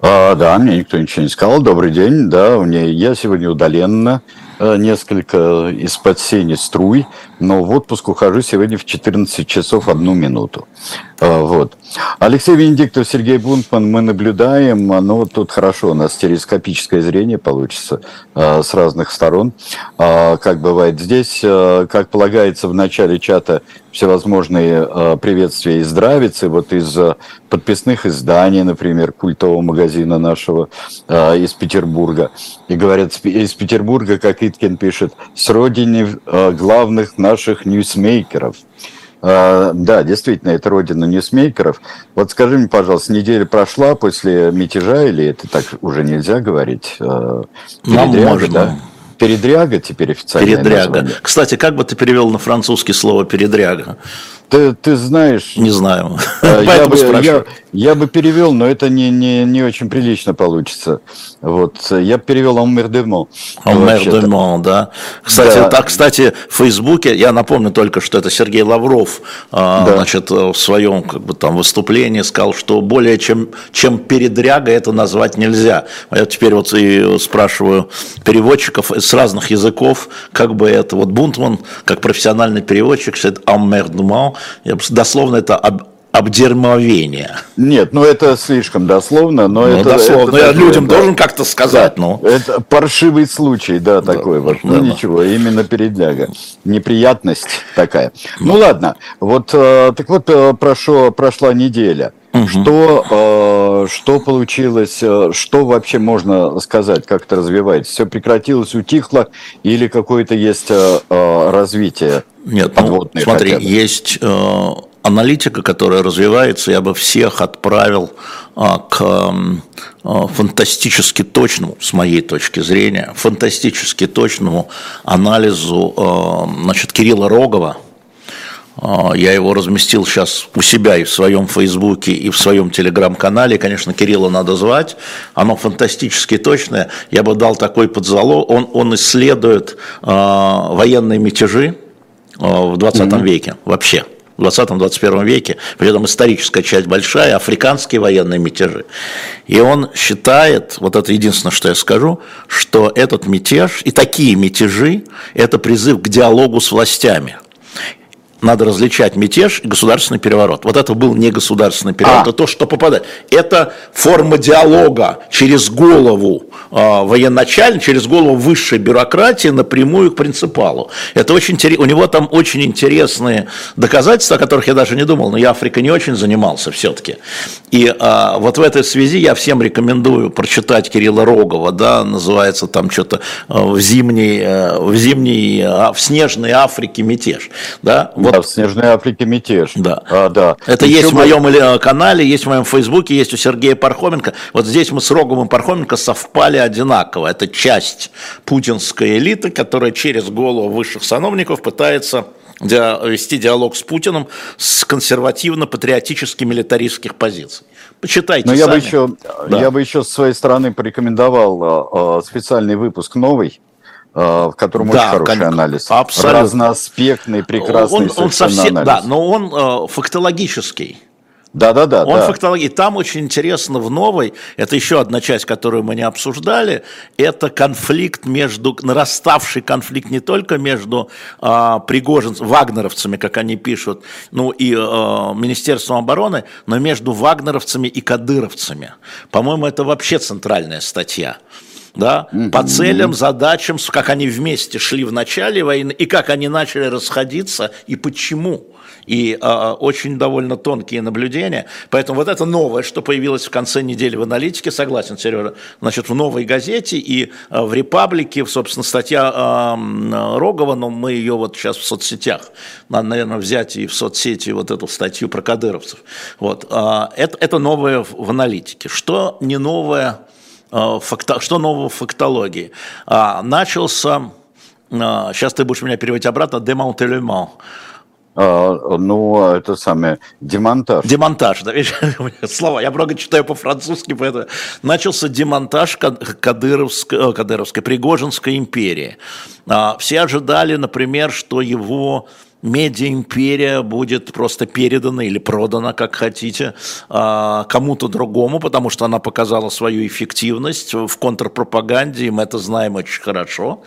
А, да, мне никто ничего не сказал. Добрый день. Да, мне, я сегодня удаленно, э, несколько из-под сени струй, но в отпуск ухожу сегодня в 14 часов одну минуту. А, вот. Алексей Венедиктов, Сергей Бунтман, мы наблюдаем, ну тут хорошо, у нас стереоскопическое зрение получится а, с разных сторон, а, как бывает здесь, как полагается в начале чата, всевозможные приветствия и здравицы, вот из подписных изданий, например, культового магазина нашего из Петербурга, и говорят, из Петербурга, как Иткин пишет, с родины главных наших ньюсмейкеров – а, да, действительно, это родина ньюсмейкеров. Вот скажи мне, пожалуйста, неделя прошла после мятежа, или это так уже нельзя говорить? А, Нам можно. Да? Передряга теперь официально. Передряга. Название. Кстати, как бы ты перевел на французский слово передряга? Ты, ты знаешь... Не знаю. Я бы, я, я бы перевел, но это не, не, не очень прилично получится. Вот. Я бы перевел «Оммердемо». «Оммердемо», да. Кстати, да. Так, кстати, в Фейсбуке, я напомню только, что это Сергей Лавров а, да. значит, в своем как бы, там, выступлении сказал, что более чем, чем передряга это назвать нельзя. Я теперь вот и спрашиваю переводчиков с разных языков, как бы это, вот Бунтман, как профессиональный переводчик, говорит «Оммердемо», дословно это об, обдермовение. Нет, ну это слишком дословно, но ну, это... Дословно, это, я такое, людям да, должен как-то сказать, да, ну. Это паршивый случай, да, да такой вот. Ну, да, ну ничего, именно передляга. Неприятность такая. Ну ладно, вот, э, так вот, э, прошло, прошла неделя. Угу. Что, э, что получилось, что вообще можно сказать, как это развивается? Все прекратилось, утихло или какое-то есть развитие? Нет, ну, смотри, есть аналитика, которая развивается, я бы всех отправил а, к а, фантастически точному, с моей точки зрения, фантастически точному анализу а, значит, Кирилла Рогова. Я его разместил сейчас у себя и в своем Фейсбуке, и в своем Телеграм-канале. Конечно, Кирилла надо звать. Оно фантастически точное. Я бы дал такой подзалог. Он, он исследует военные мятежи в 20 mm-hmm. веке вообще в 20-21 веке, при этом историческая часть большая, африканские военные мятежи. И он считает, вот это единственное, что я скажу, что этот мятеж и такие мятежи – это призыв к диалогу с властями – надо различать мятеж и государственный переворот. Вот это был не государственный переворот, а. это то, что попадает. Это форма диалога через голову э, военачальника, через голову высшей бюрократии напрямую к принципалу. Это очень интересно. У него там очень интересные доказательства, о которых я даже не думал, но я Африкой не очень занимался все-таки. И э, вот в этой связи я всем рекомендую прочитать Кирилла Рогова, да, называется там что-то э, в зимней, э, в зимней, э, в снежной Африке мятеж, да, вот. Да, в Снежной Африке мятеж. Да. А, да. Это Еще есть в моем бы... канале, есть в моем фейсбуке, есть у Сергея Пархоменко. Вот здесь мы с Роговым Пархоменко совпали одинаково. Это часть путинской элиты, которая через голову высших сановников пытается вести диалог с Путиным с консервативно-патриотических милитаристских позиций. Почитайте Но сами. Я бы, еще, да. я бы еще с своей стороны порекомендовал специальный выпуск новый Э, в котором да, очень хороший конечно, анализ. Абсолютно. Разноаспектный, прекрасный он, он совсем, анализ. Да, но он э, фактологический. Да, да, да. Он да. фактологий. Там очень интересно в новой, это еще одна часть, которую мы не обсуждали, это конфликт между, нараставший конфликт не только между э, пригожинцами, вагнеровцами, как они пишут, ну и э, Министерством обороны, но между вагнеровцами и кадыровцами. По-моему, это вообще центральная статья да, mm-hmm. по целям, задачам, как они вместе шли в начале войны, и как они начали расходиться, и почему. И э, очень довольно тонкие наблюдения. Поэтому вот это новое, что появилось в конце недели в аналитике, согласен, Сережа, значит, в новой газете и э, в «Репаблике», собственно, статья э, Рогова, но мы ее вот сейчас в соцсетях, надо, наверное, взять и в соцсети вот эту статью про кадыровцев. Вот, э, это, это новое в аналитике. Что не новое Э, факто, что нового в фактологии? А, начался, сейчас а, ты будешь меня переводить обратно, демонтелемент. А, ну, это самое, демонтаж. Демонтаж, да, слова, я много читаю по-французски, поэтому начался демонтаж Кадыровской, э, Кадыровской, Пригожинской империи. А, все ожидали, например, что его медиа-империя будет просто передана или продана, как хотите, а, кому-то другому, потому что она показала свою эффективность в контрпропаганде, и мы это знаем очень хорошо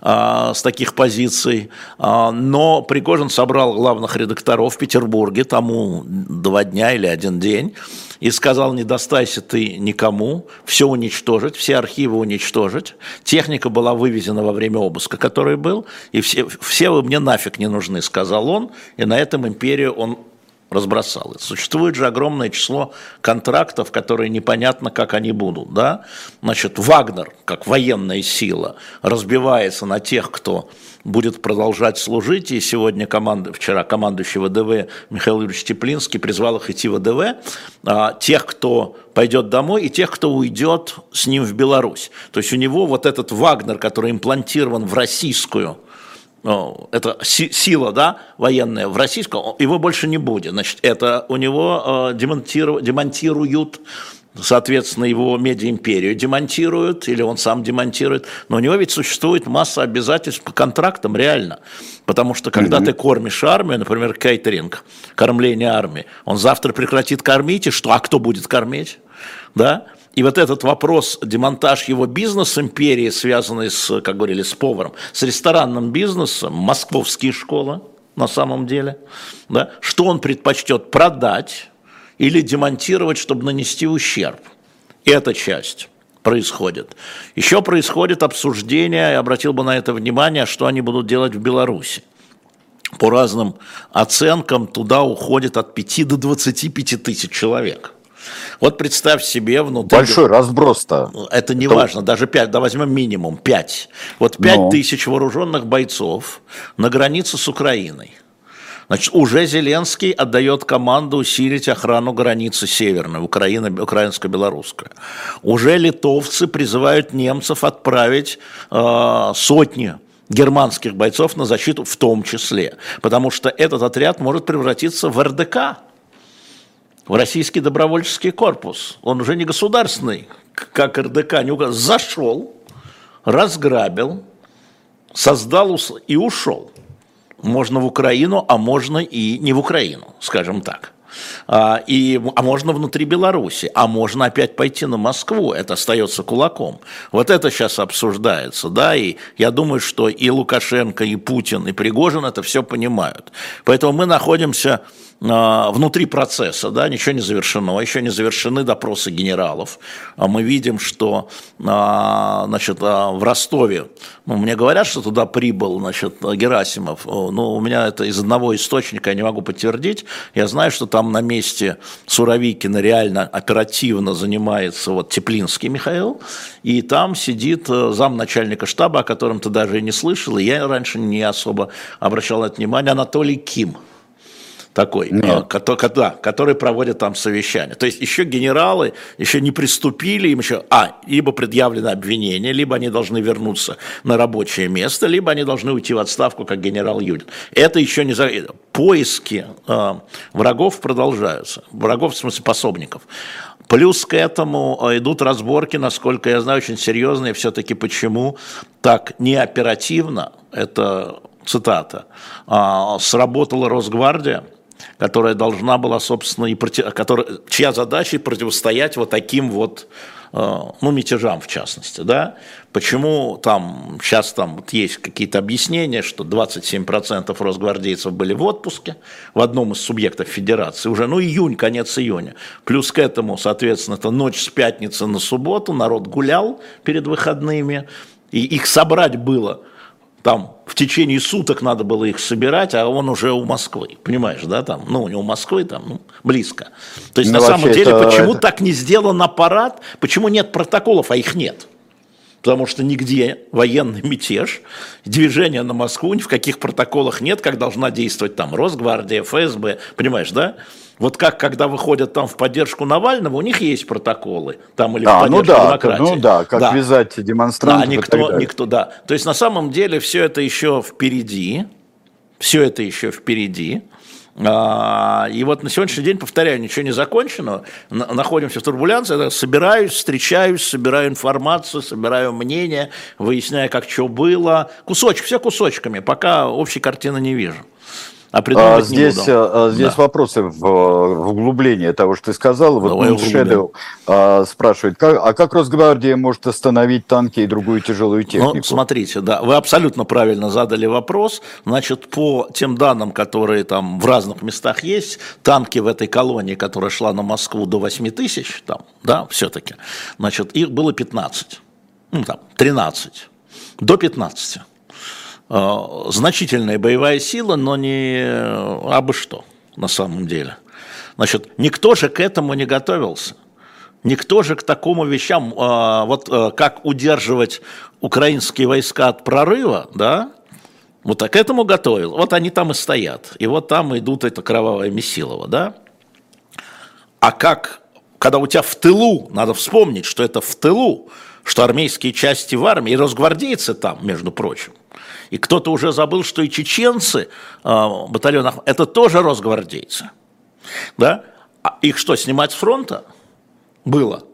а, с таких позиций. А, но Пригожин собрал главных редакторов в Петербурге тому два дня или один день, и сказал, не достайся ты никому, все уничтожить, все архивы уничтожить. Техника была вывезена во время обыска, который был, и все, все вы мне нафиг не нужны, сказал он, и на этом империю он разбросал. Существует же огромное число контрактов, которые непонятно, как они будут. Да? Значит, Вагнер, как военная сила, разбивается на тех, кто будет продолжать служить, и сегодня команда, вчера командующий ВДВ Михаил Юрьевич Теплинский призвал их идти в ВДВ, а, тех, кто пойдет домой, и тех, кто уйдет с ним в Беларусь. То есть у него вот этот Вагнер, который имплантирован в российскую это сила, да, военная в российском, его больше не будет. Значит, это у него э, демонтируют, демонтируют соответственно, его медиа-империю демонтируют, или он сам демонтирует, но у него ведь существует масса обязательств по контрактам реально, потому что когда mm-hmm. ты кормишь армию, например, кейтеринг, кормление армии, он завтра прекратит кормить, и что, а кто будет кормить, да, и вот этот вопрос, демонтаж его бизнес-империи, связанный с, как говорили, с поваром, с ресторанным бизнесом, московские школы на самом деле, да, что он предпочтет продать или демонтировать, чтобы нанести ущерб. Эта часть происходит. Еще происходит обсуждение, я обратил бы на это внимание, что они будут делать в Беларуси. По разным оценкам туда уходит от 5 до 25 тысяч человек – вот представь себе внутри... Большой разброс-то. Это не Это... важно, даже 5, да возьмем минимум 5. Вот 5 Но... тысяч вооруженных бойцов на границе с Украиной. Значит, уже Зеленский отдает команду усилить охрану границы северной, Украина, украинско-белорусская. Уже литовцы призывают немцев отправить э, сотни германских бойцов на защиту в том числе, потому что этот отряд может превратиться в РДК, в российский добровольческий корпус. Он уже не государственный, как РДК, не указ. зашел, разграбил, создал и ушел. Можно в Украину, а можно и не в Украину, скажем так. А, и, а можно внутри Беларуси, а можно опять пойти на Москву, это остается кулаком. Вот это сейчас обсуждается, да, и я думаю, что и Лукашенко, и Путин, и Пригожин это все понимают. Поэтому мы находимся внутри процесса, да, ничего не завершено, еще не завершены допросы генералов. А мы видим, что а, значит, в Ростове, ну, мне говорят, что туда прибыл значит, Герасимов, но у меня это из одного источника, я не могу подтвердить. Я знаю, что там на месте Суровикина реально оперативно занимается вот Теплинский Михаил, и там сидит э, замначальника штаба, о котором ты даже и не слышал, и я раньше не особо обращал на это внимание, Анатолий Ким – такой, Нет. который, да, который проводит там совещание. То есть еще генералы еще не приступили, им еще, а, либо предъявлено обвинение, либо они должны вернуться на рабочее место, либо они должны уйти в отставку, как генерал Юдин. Это еще не за... Поиски э, врагов продолжаются. Врагов, в смысле, пособников. Плюс к этому а, идут разборки, насколько я знаю, очень серьезные все-таки, почему так неоперативно, это цитата, а, сработала Росгвардия, которая должна была, собственно, и против, которая, чья задача противостоять вот таким вот э, ну, мятежам в частности, да, почему там, сейчас там вот есть какие-то объяснения, что 27% росгвардейцев были в отпуске в одном из субъектов федерации, уже, ну, июнь, конец июня, плюс к этому, соответственно, это ночь с пятницы на субботу, народ гулял перед выходными, и их собрать было – там в течение суток надо было их собирать, а он уже у Москвы, понимаешь, да, там, ну, у него Москвы там, ну, близко. То есть, ну, на самом деле, это... почему так не сделан аппарат, почему нет протоколов, а их нет? Потому что нигде военный мятеж, движение на Москву, ни в каких протоколах нет, как должна действовать там Росгвардия, ФСБ, понимаешь, да? Вот как, когда выходят там в поддержку Навального, у них есть протоколы, там или а, в ну поддержку ну да, демократии. Ну да, как да. вязать демонстрантов. Да, никто, никто, да. То есть на самом деле все это еще впереди, все это еще впереди. А, и вот на сегодняшний день, повторяю, ничего не закончено, находимся в турбуленции, собираюсь, встречаюсь, собираю информацию, собираю мнение, выясняю, как что было, кусочек, все кусочками, пока общей картины не вижу. А, а здесь, а, здесь да. вопросы в, в углубление того, что ты сказал. Вот Давай Shadow а, спрашивает, как, а как Росгвардия может остановить танки и другую тяжелую ну, технику? Ну, смотрите, да, вы абсолютно правильно задали вопрос. Значит, по тем данным, которые там в разных местах есть, танки в этой колонии, которая шла на Москву до 8 тысяч, там, да, все-таки, значит, их было 15, ну, там, 13, до 15. Э, значительная боевая сила, но не абы что на самом деле. Значит, никто же к этому не готовился. Никто же к такому вещам, э, вот э, как удерживать украинские войска от прорыва, да, вот так этому готовил. Вот они там и стоят. И вот там идут это кровавое месилово, да. А как, когда у тебя в тылу, надо вспомнить, что это в тылу, что армейские части в армии, и росгвардейцы там, между прочим, и кто-то уже забыл, что и чеченцы э, батальонах – это тоже росгвардейцы. Да? А их что, снимать с фронта было?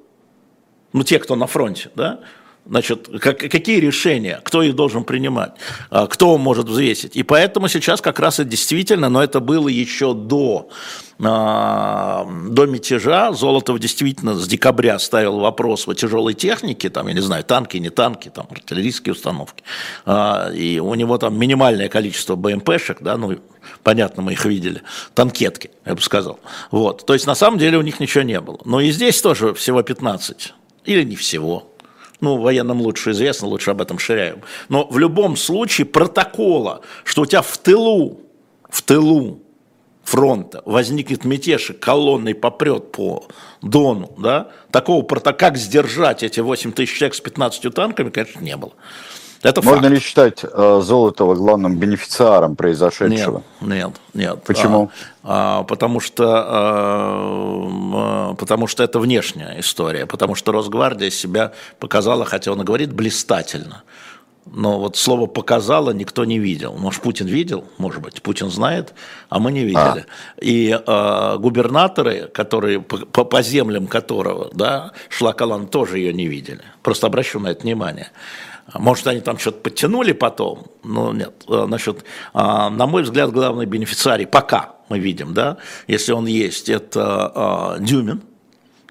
Ну, те, кто на фронте, да? Значит, как, какие решения, кто их должен принимать, а, кто может взвесить. И поэтому сейчас как раз и действительно, но это было еще до, а, до мятежа, Золотов действительно с декабря ставил вопрос о тяжелой технике, там, я не знаю, танки, не танки, там, артиллерийские установки. А, и у него там минимальное количество БМПшек, да, ну, понятно, мы их видели, танкетки, я бы сказал. Вот. То есть на самом деле у них ничего не было. Но и здесь тоже всего 15, или не всего, ну, военным лучше известно, лучше об этом ширяем. Но в любом случае протокола, что у тебя в тылу, в тылу фронта возникнет мятеж и колонной попрет по Дону, да, такого протокола, как сдержать эти 8 тысяч человек с 15 танками, конечно, не было. Это Можно факт. ли считать э, Золотого главным бенефициаром произошедшего? Нет, нет, нет. Почему? А, а, потому что а, потому что это внешняя история, потому что Росгвардия себя показала, хотя он и говорит блистательно. Но вот слово «показала» никто не видел. Может, Путин видел? Может быть, Путин знает, а мы не видели. А. И э, губернаторы, которые по, по землям которого да, шла колонна, тоже ее не видели. Просто обращу на это внимание. Может, они там что-то подтянули потом, но нет. Значит, а, на мой взгляд, главный бенефициарий пока мы видим, да, если он есть, это а, Дюмин,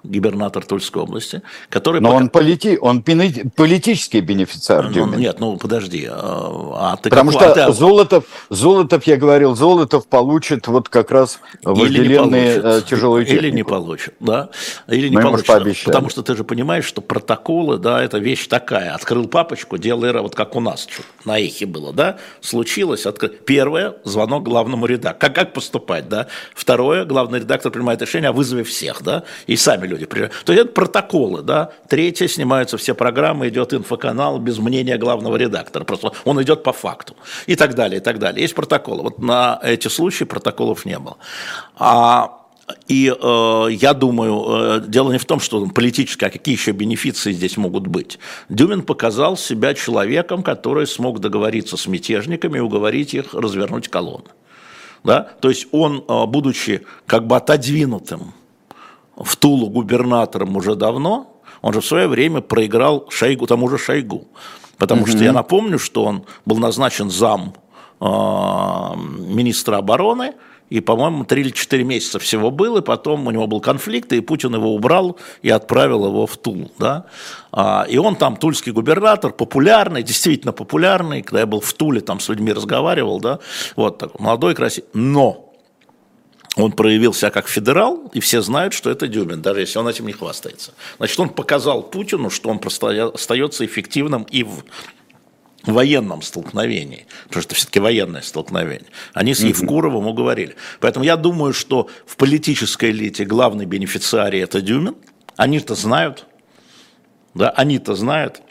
губернатор Тульской области, который... Но пока... он, полити... он политический бенефициар, ну, Дюмин. Нет, ну подожди. А, а ты Потому как... что а ты... Золотов, Золотов, я говорил, Золотов получит вот как раз вожделенные э, тяжелые технику. Или не получит, да? Или не Мы получит. Потому что ты же понимаешь, что протоколы, да, это вещь такая. Открыл папочку, делай, вот как у нас на эхе было, да? Случилось. Откры... Первое, звонок главному редактору. Как, как поступать, да? Второе, главный редактор принимает решение о вызове всех, да? И сами люди. То есть это протоколы, да. Третье, снимаются все программы, идет инфоканал без мнения главного редактора. Просто он идет по факту. И так далее, и так далее. Есть протоколы. Вот на эти случаи протоколов не было. А и э, я думаю, э, дело не в том, что политическое, а какие еще бенефиции здесь могут быть. Дюмин показал себя человеком, который смог договориться с мятежниками и уговорить их развернуть колонны. Да? То есть он, э, будучи как бы отодвинутым в Тулу губернатором уже давно, он же в свое время проиграл Шойгу, тому же Шойгу. Потому угу. что я напомню, что он был назначен зам э, министра обороны, и, по-моему, три или четыре месяца всего был, и потом у него был конфликт, и Путин его убрал и отправил его в Тул. Да? А, и он там тульский губернатор, популярный, действительно популярный, когда я был в Туле, там с людьми разговаривал, да, вот такой молодой, красивый, но он проявил себя как федерал, и все знают, что это Дюмин, даже если он этим не хвастается. Значит, он показал Путину, что он остается эффективным и в военном столкновении, потому что все-таки военное столкновение. Они с Евкуровым уговорили. Поэтому я думаю, что в политической элите главный бенефициарий – это Дюмин. Они-то знают, да, они-то знают.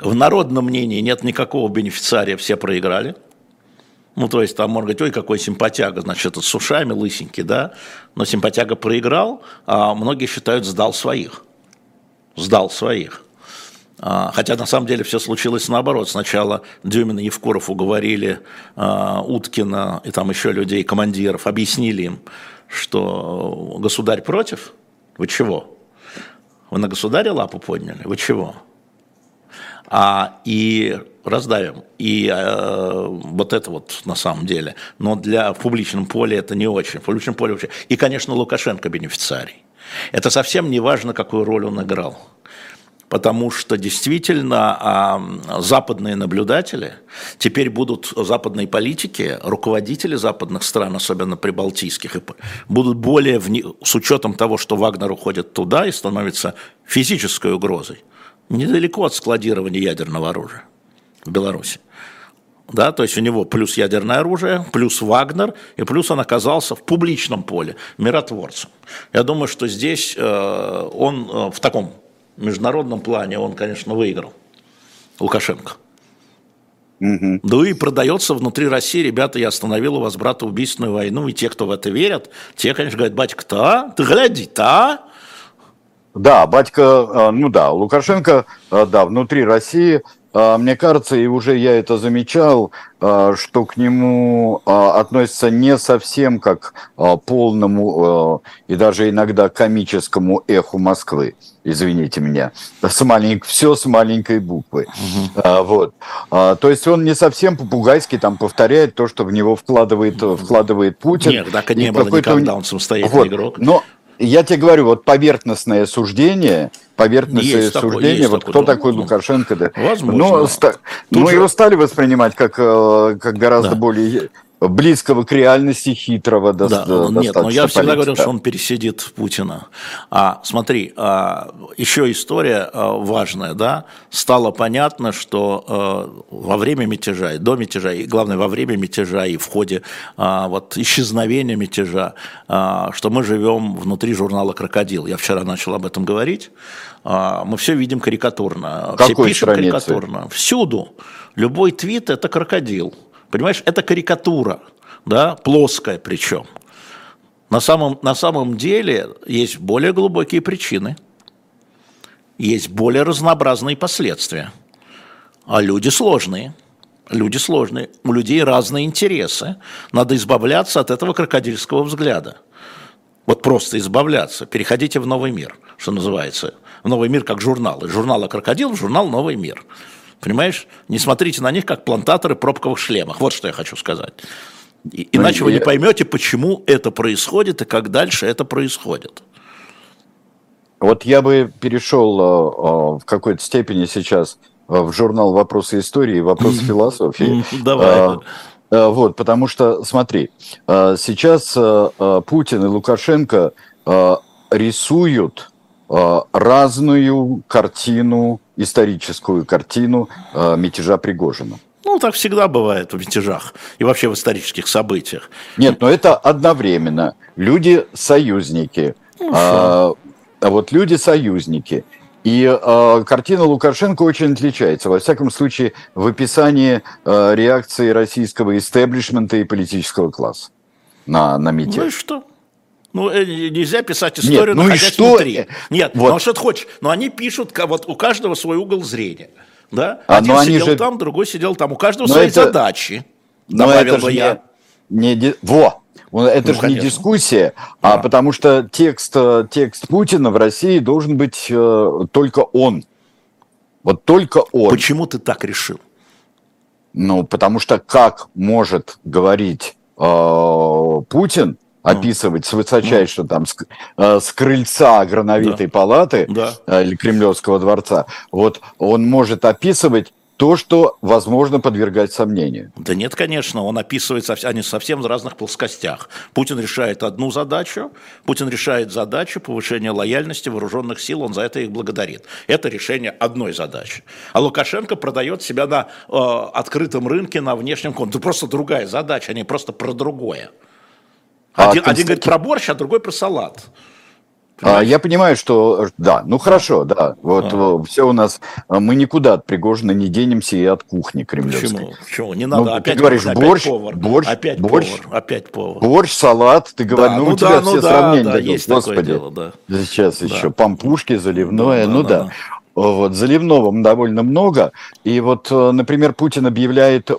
В народном мнении нет никакого бенефициария, все проиграли – ну, то есть там можно говорить, ой, какой симпатяга, значит, с ушами лысенький, да, но симпатяга проиграл, а многие считают, сдал своих, сдал своих. А, хотя на самом деле все случилось наоборот. Сначала Дюмин и Евкуров уговорили а, Уткина и там еще людей, командиров, объяснили им, что государь против. Вы чего? Вы на государя лапу подняли? Вы чего? А, и раздавим. И э, вот это вот на самом деле. Но для в публичном поле это не очень. В публичном поле вообще. И, конечно, Лукашенко бенефициарий. Это совсем не важно, какую роль он играл потому что действительно а, западные наблюдатели, теперь будут западные политики, руководители западных стран, особенно прибалтийских, будут более, с учетом того, что Вагнер уходит туда и становится физической угрозой, недалеко от складирования ядерного оружия в Беларуси. Да, то есть у него плюс ядерное оружие, плюс Вагнер, и плюс он оказался в публичном поле миротворцем. Я думаю, что здесь э, он э, в таком международном плане он, конечно, выиграл. Лукашенко. Угу. Да и продается внутри России, ребята, я остановил у вас братоубийственную войну, и те, кто в это верят, те, конечно, говорят, батька-то, ты гляди-то, да, батька, э, ну да, Лукашенко, э, да, внутри России а, мне кажется, и уже я это замечал, что к нему относятся не совсем как полному и даже иногда комическому эху Москвы. Извините меня, с маленькой, все с маленькой буквы. Угу. Вот. То есть он не совсем попугайски там повторяет то, что в него вкладывает, вкладывает Путин. Нет, так и не было никогда, он самостоятельный вот. игрок. Но я тебе говорю, вот поверхностное суждение, поверхностное есть суждение, такое, вот кто такой Лукашенко, да. Возможно. Но, ста- мы же... его стали воспринимать как, э, как гораздо да. более близкого к реальности, хитрого да, до, Нет, но я всегда говорил, что он пересидит Путина. А смотри, а, еще история а, важная, да, стало понятно, что а, во время мятежа, и до мятежа, и главное, во время мятежа и в ходе а, вот исчезновения мятежа, а, что мы живем внутри журнала «Крокодил». Я вчера начал об этом говорить. А, мы все видим карикатурно. Какой все страницы? карикатурно. Всюду. Любой твит – это крокодил. Понимаешь, это карикатура, да, плоская причем. На самом, на самом деле есть более глубокие причины, есть более разнообразные последствия. А люди сложные. Люди сложные, у людей разные интересы. Надо избавляться от этого крокодильского взгляда. Вот просто избавляться. Переходите в новый мир, что называется. В новый мир как журнал. Из журнала «Крокодил» журнал «Новый мир». Понимаешь? Не смотрите на них, как плантаторы пробковых шлемах. Вот что я хочу сказать. И, иначе вы не поймете, почему это происходит и как дальше это происходит. Вот я бы перешел э, э, в какой-то степени сейчас э, в журнал «Вопросы истории» и «Вопросы философии». Давай. Вот, потому что, смотри, сейчас Путин и Лукашенко рисуют разную картину историческую картину э, мятежа Пригожина. Ну, так всегда бывает в мятежах и вообще в исторических событиях. Нет, но это одновременно. Люди-союзники. Ну, а, а вот люди-союзники. И э, картина Лукашенко очень отличается, во всяком случае, в описании э, реакции российского истеблишмента и политического класса на, на мятеж. Ну и что? Ну, э, нельзя писать историю, Нет, ну находясь и что? внутри. Нет, вот. ну а что ты хочешь? Но они пишут, вот у каждого свой угол зрения. Да? А, Один сидел же... там, другой сидел там. У каждого но свои это... задачи. Добавил бы я. Не, не... Во! Это ну, же конечно. не дискуссия, а да. а потому что текст, э, текст Путина в России должен быть э, только он. Вот только он. Почему ты так решил? Ну, потому что как может говорить э, Путин, ну. Описывать с высочайшего там с, э, с крыльца грановитой да. палаты да. Э, или Кремлевского дворца, вот он может описывать то, что возможно подвергать сомнению. Да нет, конечно, он описывает, они совсем в разных плоскостях. Путин решает одну задачу, Путин решает задачу повышения лояльности вооруженных сил, он за это их благодарит. Это решение одной задачи. А Лукашенко продает себя на э, открытом рынке, на внешнем контуре. Это просто другая задача, они просто про другое. А один, один говорит про борщ, а другой про салат. А, я понимаю, что да, ну хорошо, да, вот а. все у нас, мы никуда от Пригожина не денемся и от кухни кремлевской. Почему? Почему? Не надо, ну, опять, ты говоришь, опять борщ, повар, борщ, опять борщ, повар, опять повар. Борщ, салат, ты говоришь, да, ну, ну у тебя да, все ну, сравнения, да, есть господи, дело, да. сейчас да. еще пампушки, заливное, да, ну да. да. вот, заливного довольно много. И вот, например, Путин объявляет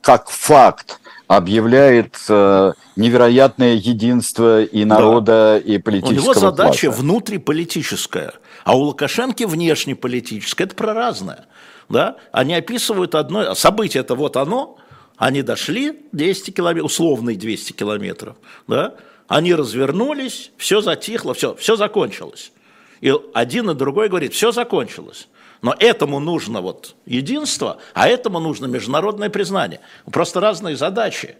как факт, объявляет невероятное единство и народа, да. и политического У него задача класса. внутриполитическая, а у Лукашенко внешнеполитическая. Это про разное. Да? Они описывают одно, событие это вот оно, они дошли 200 километров, условные 200 километров, да? они развернулись, все затихло, все, все закончилось. И один и другой говорит, все закончилось. Но этому нужно вот единство, а этому нужно международное признание. Просто разные задачи.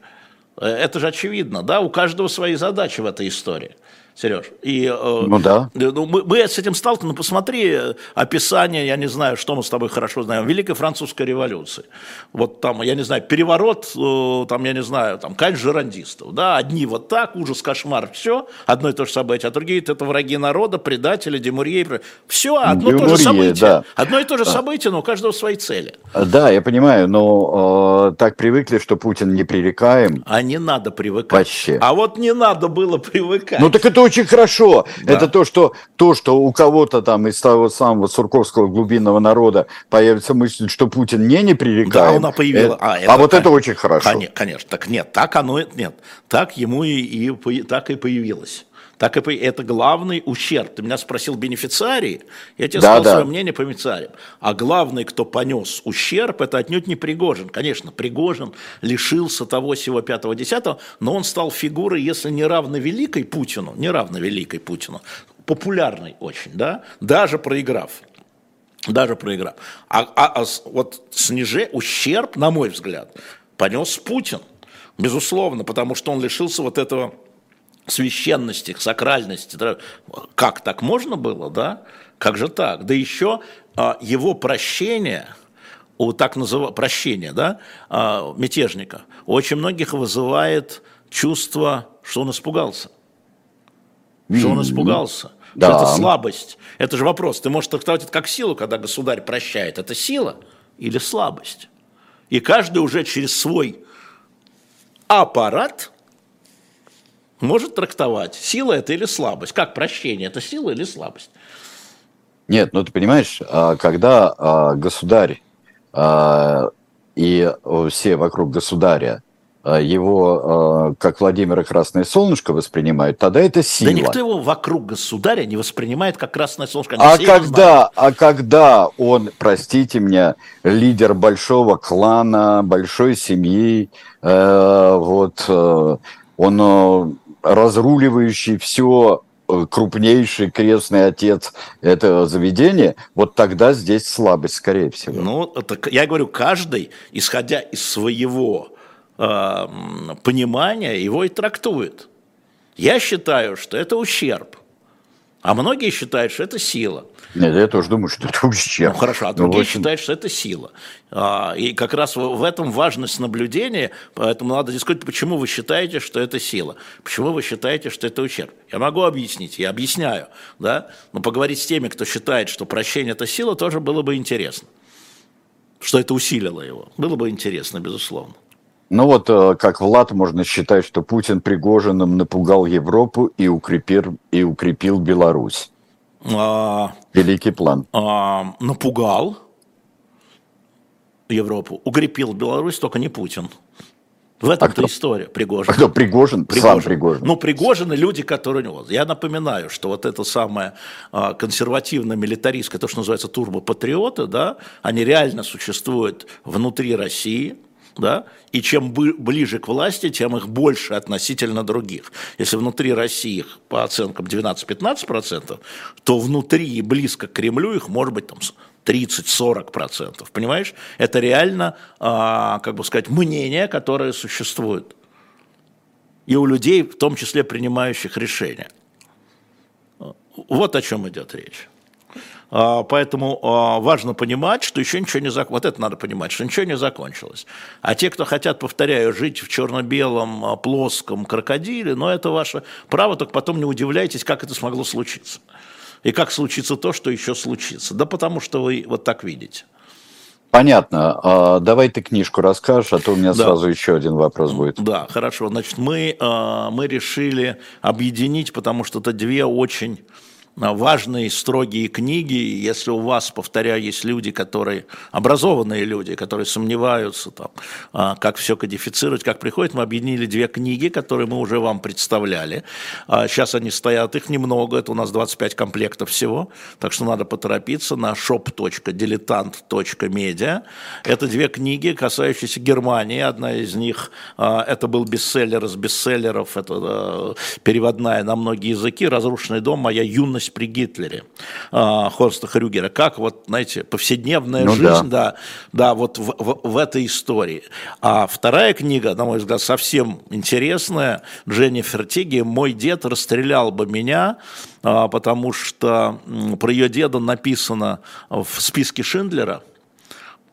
Э, это же очевидно, да, у каждого свои задачи в этой истории. Сереж. И, э, ну да. Ну, мы, мы с этим сталкиваемся. Ну, посмотри э, описание, я не знаю, что мы с тобой хорошо знаем, Великой Французской революции. Вот там, я не знаю, переворот, э, там, я не знаю, там, кань жерандистов. Да? Одни вот так, ужас, кошмар, все, одно и то же событие, а другие это враги народа, предатели, демурье. Все одно и то же событие. Да. Одно и то же событие, но у каждого свои цели. Да, я понимаю, но э, так привыкли, что Путин непререкаем. А не надо привыкать. Вообще. А вот не надо было привыкать. Ну так это очень хорошо. Да. Это то что, то, что у кого-то там из того самого сурковского глубинного народа появится мысль, что Путин не непререкаем. Да, она появилась. Это, а, это, а вот это очень хорошо. Конечно, конечно. Так нет, так оно нет. Так ему и, и так и появилось так и это главный ущерб. Ты меня спросил бенефициарии, я тебе да, сказал да. свое мнение по бенефициариям. А главный, кто понес ущерб, это отнюдь не Пригожин. Конечно, Пригожин лишился того всего пятого десятого, но он стал фигурой, если не равно великой Путину, не равно великой Путину, популярной очень, да, даже проиграв. Даже проиграв. А, а, а вот снижение, ущерб, на мой взгляд, понес Путин. Безусловно, потому что он лишился вот этого священности, сакральности. Как так можно было, да? Как же так? Да еще а, его прощение, у так называемого прощения, да, а, мятежника, у очень многих вызывает чувство, что он испугался. Что он испугался. Да. Что это слабость. Это же вопрос. Ты можешь трактовать это как силу, когда государь прощает. Это сила или слабость? И каждый уже через свой аппарат – может трактовать, сила это или слабость. Как прощение, это сила или слабость? Нет, ну ты понимаешь, а, когда а, государь а, и все вокруг государя его, как Владимира Красное Солнышко воспринимают, тогда это сила. Да никто его вокруг государя не воспринимает как Красное Солнышко. а когда, а когда он, простите меня, лидер большого клана, большой семьи, э, вот, э, он разруливающий все э, крупнейший крестный отец этого заведения, вот тогда здесь слабость, скорее всего. Ну, это, я говорю, каждый, исходя из своего э, понимания, его и трактует. Я считаю, что это ущерб. А многие считают, что это сила. Нет, я тоже думаю, что это ущерб. Ну хорошо, а ну, другие общем... считают, что это сила. А, и как раз в этом важность наблюдения, поэтому надо дискутировать, почему вы считаете, что это сила, почему вы считаете, что это ущерб. Я могу объяснить, я объясняю, да? но поговорить с теми, кто считает, что прощение – это сила, тоже было бы интересно. Что это усилило его. Было бы интересно, безусловно. Ну вот, э, как Влад, можно считать, что Путин Пригожиным напугал Европу и укрепил, и укрепил Беларусь. А, Великий план. А, напугал Европу, укрепил Беларусь, только не Путин. В этом-то а история. Пригожин. А кто Пригожин? Пригожин? Сам Пригожин. Ну, Пригожин и люди, которые у него. Я напоминаю, что вот это самое а, консервативно-милитаристское, то, что называется турбопатриоты, да, они реально существуют внутри России – да, и чем ближе к власти, тем их больше относительно других. Если внутри России их, по оценкам, 12-15%, то внутри и близко к Кремлю их может быть там 30-40%. Понимаешь? Это реально, а, как бы сказать, мнение, которое существует. И у людей, в том числе принимающих решения. Вот о чем идет речь. А, поэтому а, важно понимать, что еще ничего не закончилось. Вот это надо понимать, что ничего не закончилось. А те, кто хотят, повторяю, жить в черно-белом, а, плоском крокодиле, но это ваше право, только потом не удивляйтесь, как это смогло случиться. И как случится то, что еще случится. Да потому что вы вот так видите. Понятно. Давай ты книжку расскажешь, а то у меня да. сразу еще один вопрос будет. Да, хорошо. Значит, мы, мы решили объединить, потому что это две очень важные, строгие книги. Если у вас, повторяю, есть люди, которые, образованные люди, которые сомневаются, там, а, как все кодифицировать, как приходит, мы объединили две книги, которые мы уже вам представляли. Сейчас они стоят, их немного, это у нас 25 комплектов всего, так что надо поторопиться на shop.diletant.media. Это две книги, касающиеся Германии. Одна из них, это был бестселлер из бестселлеров, это переводная на многие языки, «Разрушенный дом. Моя юность личность при Гитлере э, Хорста Хрюгера, как вот, знаете, повседневная ну, жизнь, да, да, да вот в, в, в этой истории. А вторая книга, на мой взгляд, совсем интересная, Дженнифер Тиги «Мой дед расстрелял бы меня», э, потому что про ее деда написано в списке Шиндлера –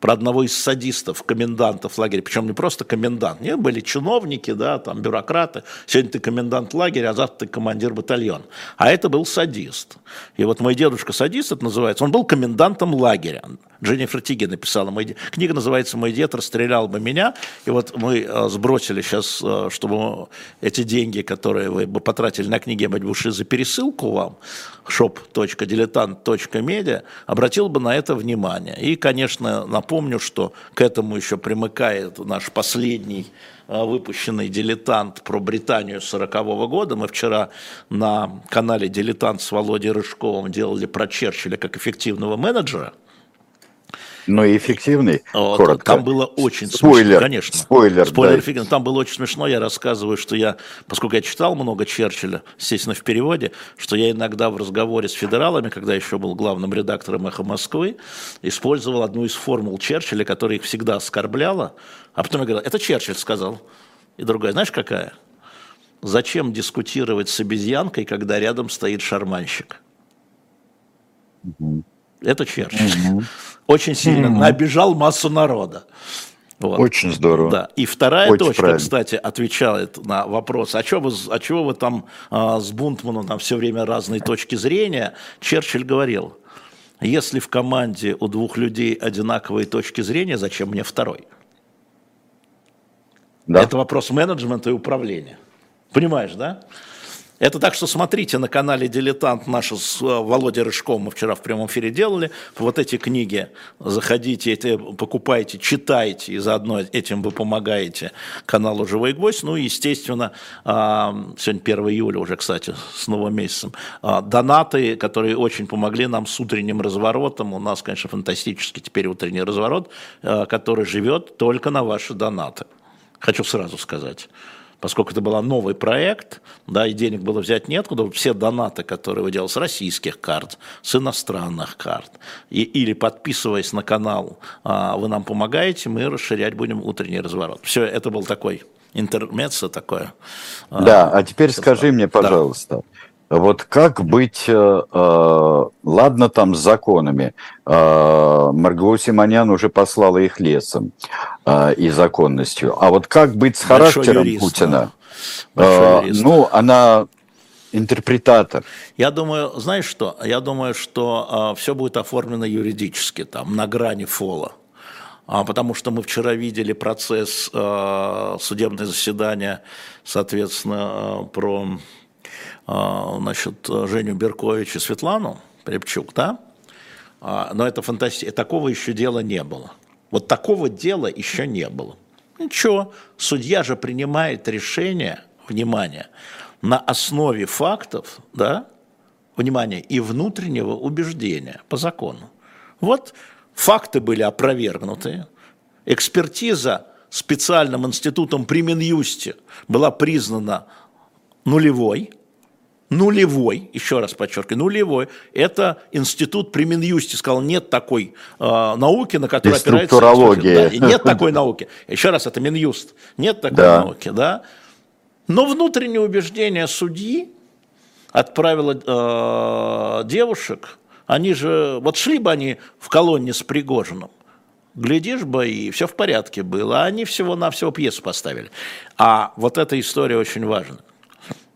про одного из садистов, комендантов лагеря, причем не просто комендант, не были чиновники, да, там бюрократы, сегодня ты комендант лагеря, а завтра ты командир батальона. А это был садист. И вот мой дедушка садист, это называется, он был комендантом лагеря. Дженнифер Тиги написала, мой, книга называется «Мой дед расстрелял бы меня», и вот мы э, сбросили сейчас, э, чтобы эти деньги, которые вы бы потратили на книги, ушли за пересылку вам, shop.diletant.media, обратил бы на это внимание. И, конечно, напомню, что к этому еще примыкает наш последний э, выпущенный «Дилетант» про Британию 40 -го года. Мы вчера на канале «Дилетант» с Володей Рыжковым делали про Черчилля как эффективного менеджера – но и эффективный, вот, коротко. Там было очень спойлер, смешно, конечно. Спойлер, спойлер да. Офигенно. Там было очень смешно. Я рассказываю, что я, поскольку я читал много Черчилля, естественно, в переводе, что я иногда в разговоре с федералами, когда еще был главным редактором «Эхо Москвы», использовал одну из формул Черчилля, которая их всегда оскорбляла, а потом я говорил, это Черчилль сказал. И другая, знаешь, какая? Зачем дискутировать с обезьянкой, когда рядом стоит шарманщик? Угу. Это Черчилль. Угу. Очень сильно угу. обижал массу народа. Вот. Очень здорово. Да. И вторая Очень точка, правильно. кстати, отвечает на вопрос, а чего вы, а чего вы там а, с Бунтманом там все время разные точки зрения? Черчилль говорил, если в команде у двух людей одинаковые точки зрения, зачем мне второй? Да. Это вопрос менеджмента и управления. Понимаешь, да? Это так что смотрите на канале «Дилетант» наши с э, Володей Рыжком, мы вчера в прямом эфире делали, вот эти книги заходите, эти, покупайте, читайте, и заодно этим вы помогаете каналу «Живой гвоздь». Ну и, естественно, а, сегодня 1 июля уже, кстати, с новым месяцем, а, донаты, которые очень помогли нам с утренним разворотом. У нас, конечно, фантастический теперь утренний разворот, э, который живет только на ваши донаты. Хочу сразу сказать поскольку это был новый проект, да, и денег было взять неоткуда, все донаты, которые вы делали с российских карт, с иностранных карт, и, или подписываясь на канал, а, вы нам помогаете, мы расширять будем утренний разворот. Все, это был такой интермеццо такое. А, да, а теперь скажи мне, пожалуйста, да. Вот как быть, э, э, ладно там с законами, э, Марго Симонян уже послала их лесом э, и законностью, а вот как быть с характером юрист, Путина? Да. Э, ну, она интерпретатор. Я думаю, знаешь что? Я думаю, что э, все будет оформлено юридически, там, на грани фола. А, потому что мы вчера видели процесс, э, судебное заседание, соответственно, э, про значит, Женю Беркович и Светлану Рябчук, да? А, но это фантастика. Такого еще дела не было. Вот такого дела еще не было. Ничего, судья же принимает решение, внимание, на основе фактов, да, внимание, и внутреннего убеждения по закону. Вот факты были опровергнуты, экспертиза специальным институтом при Минюсте была признана нулевой – нулевой, еще раз подчеркиваю, нулевой, это институт при Минюсте сказал, нет такой э, науки, на которой опирается... Да, нет такой науки. Еще раз, это Минюст. Нет такой да. науки, да. Но внутреннее убеждение судьи отправило э, девушек, они же, вот шли бы они в колонне с Пригожиным, глядишь бы, и все в порядке было, а они всего-навсего пьесу поставили. А вот эта история очень важна.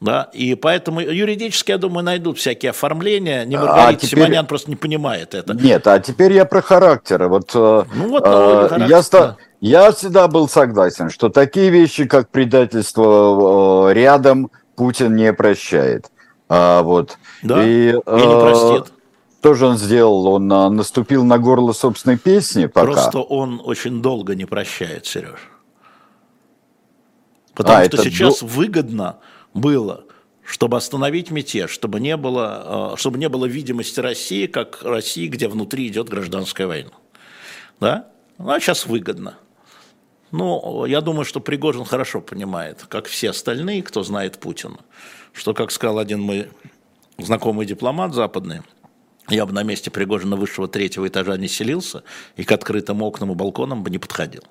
Да, и поэтому юридически, я думаю, найдут всякие оформления. Не Маргарита а теперь... Симонян просто не понимает это. Нет, а теперь я про характеры. Вот, э, ну, вот э, характер, я, да. я всегда был согласен, что такие вещи, как предательство э, рядом, Путин не прощает. А, вот. Да, и, и не простит. Что он сделал? Он а, наступил на горло собственной песни пока? Просто он очень долго не прощает, Сереж. Потому а, что сейчас до... выгодно было, чтобы остановить мятеж, чтобы не, было, а, чтобы не было видимости России, как России, где внутри идет гражданская война. Да? Ну, а сейчас выгодно. Ну, я думаю, что Пригожин хорошо понимает, как все остальные, кто знает Путина, что, как сказал один мой знакомый дипломат западный – я бы на месте Пригожина высшего третьего этажа не селился и к открытым окнам и балконам бы не подходил.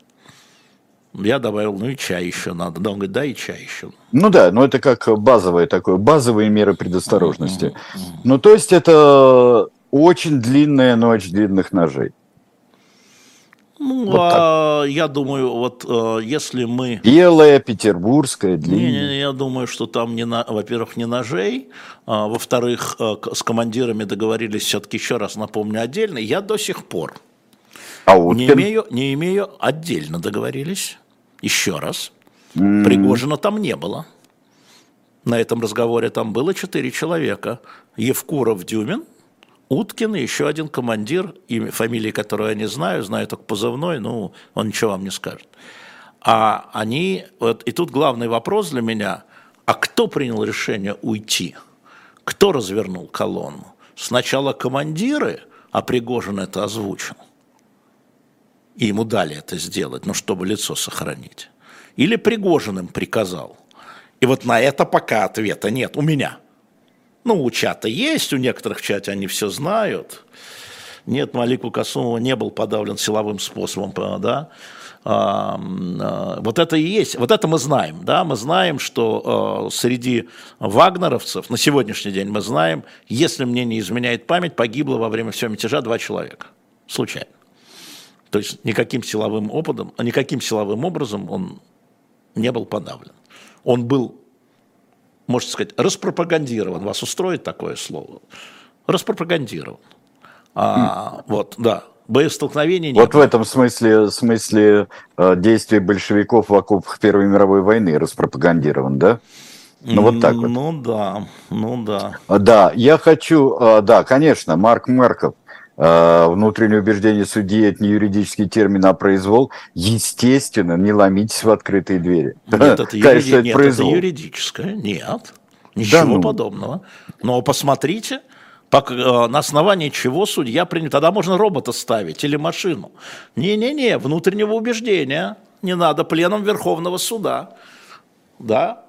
Я добавил, ну и чай еще надо. Да, он говорит, да, и чай еще. Ну да, но это как базовые такое, базовые меры предосторожности. Ну то есть это очень длинная ночь длинных ножей. Ну, вот а, я думаю, вот а, если мы... Белая, петербургская, длинная. Не, не, я думаю, что там, не на, во-первых, не ножей, а, во-вторых, а, с командирами договорились все-таки, еще раз напомню, отдельно. Я до сих пор а не, имею, не имею, отдельно договорились, еще раз. Mm. Пригожина там не было. На этом разговоре там было четыре человека. Евкуров, Дюмин – Уткин и еще один командир, имя, фамилии которого я не знаю, знаю только позывной, ну, он ничего вам не скажет. А они, вот, и тут главный вопрос для меня, а кто принял решение уйти? Кто развернул колонну? Сначала командиры, а Пригожин это озвучил. И ему дали это сделать, ну, чтобы лицо сохранить. Или Пригожин им приказал. И вот на это пока ответа нет у меня – ну, у чата есть, у некоторых в чате они все знают. Нет, Малику Касумова не был подавлен силовым способом, да. А, а, вот это и есть, вот это мы знаем, да, мы знаем, что а, среди вагнеровцев на сегодняшний день мы знаем, если мне не изменяет память, погибло во время всего мятежа два человека, случайно. То есть никаким силовым опытом, никаким силовым образом он не был подавлен. Он был можно сказать, распропагандирован. Вас устроит такое слово? Распропагандирован. А, вот, да. Боестолкновений нет. Вот в этом смысле, смысле э, действий большевиков в окопах Первой мировой войны распропагандирован, да? Ну, вот так вот. Ну, да, ну, да. Да, я хочу, э, да, конечно, Марк Марков, э, внутреннее убеждение судьи, это не юридический термин, а произвол, естественно, не ломитесь в открытые двери. Нет, это, Конечно, юриди... нет, это юридическое, нет, ничего да, ну... подобного. Но посмотрите, э, на основании чего судья принял. Тогда можно робота ставить или машину. Не-не-не, внутреннего убеждения. Не надо пленом Верховного суда. Да,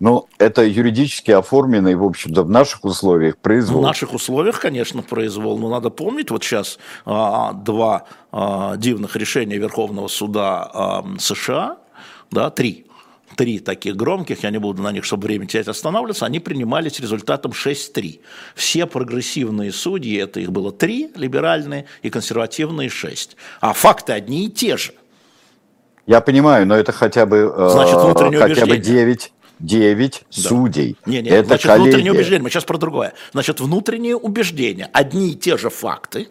ну, это юридически оформленный, в общем-то, в наших условиях произвол. В наших условиях, конечно, произвол. Но надо помнить, вот сейчас а, два а, дивных решения Верховного суда а, США, да, три, три таких громких, я не буду на них, чтобы время терять, останавливаться, они принимались результатом 6-3. Все прогрессивные судьи, это их было три, либеральные и консервативные 6. А факты одни и те же. Я понимаю, но это хотя бы, Значит, э, хотя бы 9, 9 да. судей. Не, не, это значит, коллегия. внутреннее убеждение. Мы сейчас про другое. Значит, внутреннее убеждение. Одни и те же факты.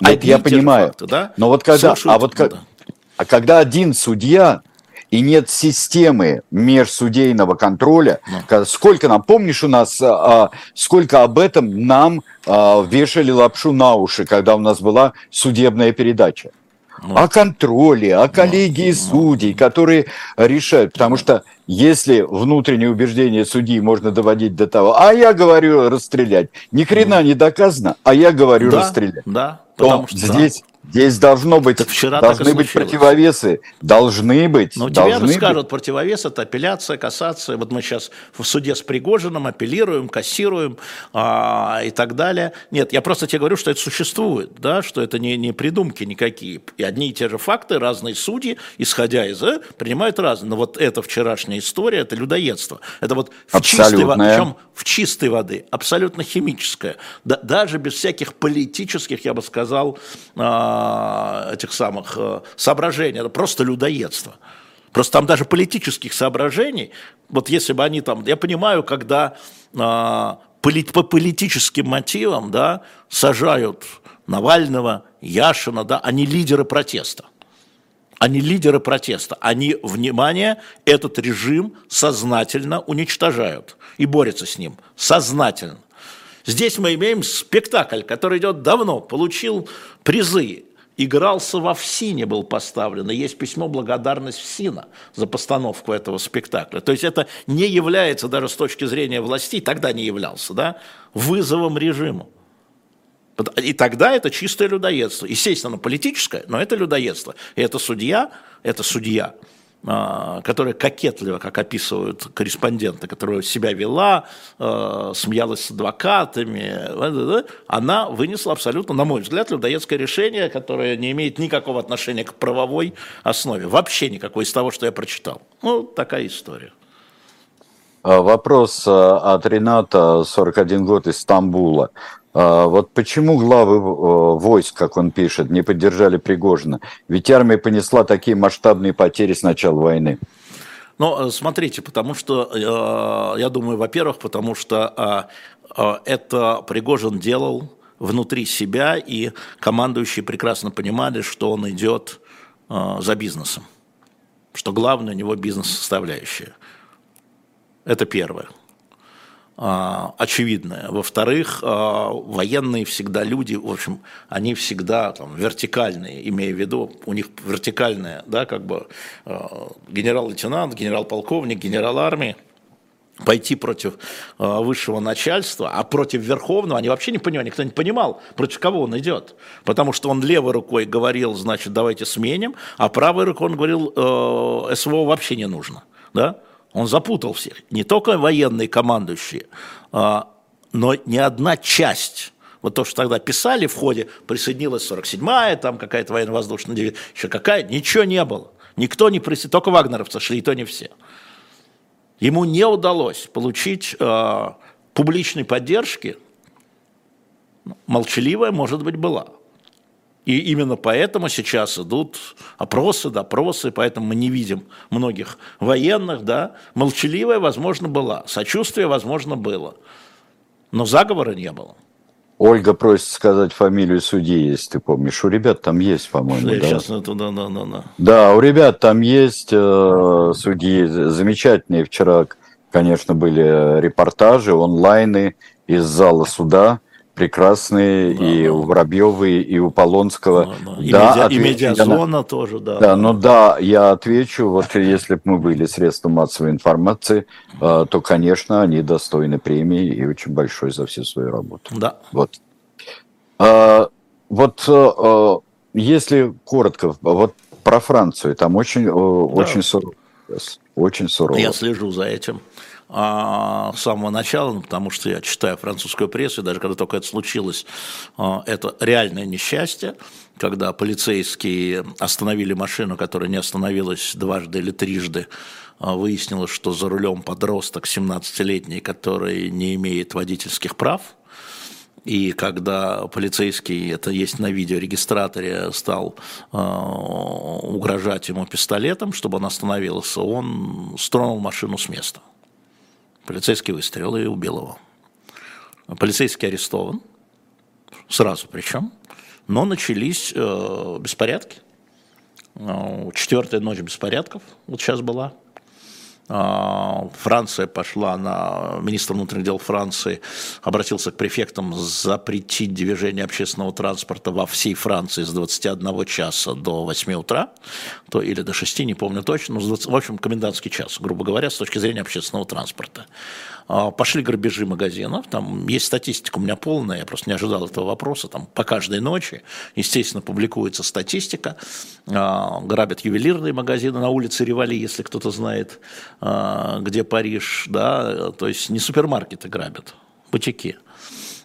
Нет, я понимаю. Факты, да? Но вот когда, Слушают, а вот ну, да. а когда один судья и нет системы межсудейного контроля. Ну. Сколько нам, помнишь, у нас, а, а, сколько об этом нам а, вешали лапшу на уши, когда у нас была судебная передача? Ну. О контроле, о коллегии ну. судей, которые решают. Потому что если внутреннее убеждение судьи можно доводить до того, а я говорю расстрелять, ни хрена не доказано, а я говорю да, расстрелять. Да, то что здесь Здесь должно быть, так вчера должны быть противовесы, должны быть. Но должны тебе расскажут быть. противовес, это апелляция, кассация. Вот мы сейчас в суде с Пригожиным апеллируем, кассируем а, и так далее. Нет, я просто тебе говорю, что это существует, да, что это не, не придумки никакие. И одни и те же факты, разные судьи, исходя из э, принимают разные. Но вот эта вчерашняя история, это людоедство. Это вот в чистой, причем в чистой воды, абсолютно химическое. Да, даже без всяких политических, я бы сказал, а, а, этих самых э, соображений, это просто людоедство. Просто там даже политических соображений, вот если бы они там, я понимаю, когда а, по политическим мотивам, да, сажают Навального, Яшина, да, они лидеры протеста. Они лидеры протеста. Они, внимание, этот режим сознательно уничтожают и борются с ним. Сознательно. Здесь мы имеем спектакль, который идет давно, получил призы, игрался во ФСИНе, был поставлен, и есть письмо благодарность ФСИНа за постановку этого спектакля. То есть это не является даже с точки зрения властей, тогда не являлся, да, вызовом режиму. И тогда это чистое людоедство. Естественно, политическое, но это людоедство. И это судья, это судья, которая кокетливо, как описывают корреспонденты, которая себя вела, а, смеялась с адвокатами, она вынесла абсолютно, на мой взгляд, людоедское решение, которое не имеет никакого отношения к правовой основе. Вообще никакой из того, что я прочитал. Ну, такая история. А, вопрос от Рената, 41 год из Стамбула. А, вот почему главы э, войск, как он пишет, не поддержали Пригожина? Ведь армия понесла такие масштабные потери с начала войны. Ну, э, смотрите, потому что, э, я думаю, во-первых, потому что это Пригожин делал внутри себя, и командующие прекрасно понимали, что он идет за бизнесом, что главное у него бизнес-составляющая. Это первое. А, очевидное. Во-вторых, а, военные всегда люди, в общем, они всегда там, вертикальные, имея в виду, у них вертикальная, да, как бы а, генерал-лейтенант, генерал-полковник, генерал армии, пойти против высшего начальства, а против верховного они вообще не понимали, никто не понимал, против кого он идет. Потому что он левой рукой говорил, значит, давайте сменим, а правой рукой он говорил, э, СВО вообще не нужно. Да? Он запутал всех. Не только военные командующие, а, но ни одна часть вот то, что тогда писали в ходе, присоединилась 47-я, там какая-то военно-воздушная дивизия, еще какая, ничего не было. Никто не присоединился, только вагнеровцы шли, и то не все. Ему не удалось получить э, публичной поддержки, молчаливая, может быть, была. И именно поэтому сейчас идут опросы, допросы, поэтому мы не видим многих военных, да. Молчаливая, возможно, была, сочувствие, возможно, было, но заговора не было. Ольга просит сказать фамилию судьи, если ты помнишь. У ребят там есть, по-моему. Да, сейчас это, да, да, да, да. Да, у ребят там есть э, судьи замечательные. Вчера, конечно, были репортажи, онлайны из зала суда прекрасные, да, и да. у Воробьевой, и у Полонского. Да, да. И, да, медиа, отвечу, и медиазона на... тоже, да. Да, ну да, я отвечу, вот если бы мы были средством массовой информации, э, то, конечно, они достойны премии и очень большой за всю свою работу. Да. Вот. А, вот а, если коротко, вот про Францию, там очень, да. очень сурово. Очень сурово. Я слежу за этим с самого начала, ну, потому что я читаю французскую прессу, и даже когда только это случилось, а, это реальное несчастье, когда полицейские остановили машину, которая не остановилась дважды или трижды, а, выяснилось, что за рулем подросток 17-летний, который не имеет водительских прав, и когда полицейский, это есть на видеорегистраторе, стал э, угрожать ему пистолетом, чтобы он остановился, он стронул машину с места. Полицейский выстрел и убил его. Полицейский арестован, сразу причем, но начались э, беспорядки. Э, четвертая ночь беспорядков вот сейчас была. Э, Франция пошла на... Министр внутренних дел Франции обратился к префектам запретить движение общественного транспорта во всей Франции с 21 часа до 8 утра, то, или до 6, не помню точно, но, в общем, комендантский час, грубо говоря, с точки зрения общественного транспорта. А, пошли грабежи магазинов, там есть статистика у меня полная, я просто не ожидал этого вопроса, там по каждой ночи, естественно, публикуется статистика, а, грабят ювелирные магазины на улице Ревали, если кто-то знает, а, где Париж, да, то есть не супермаркеты грабят, бутики.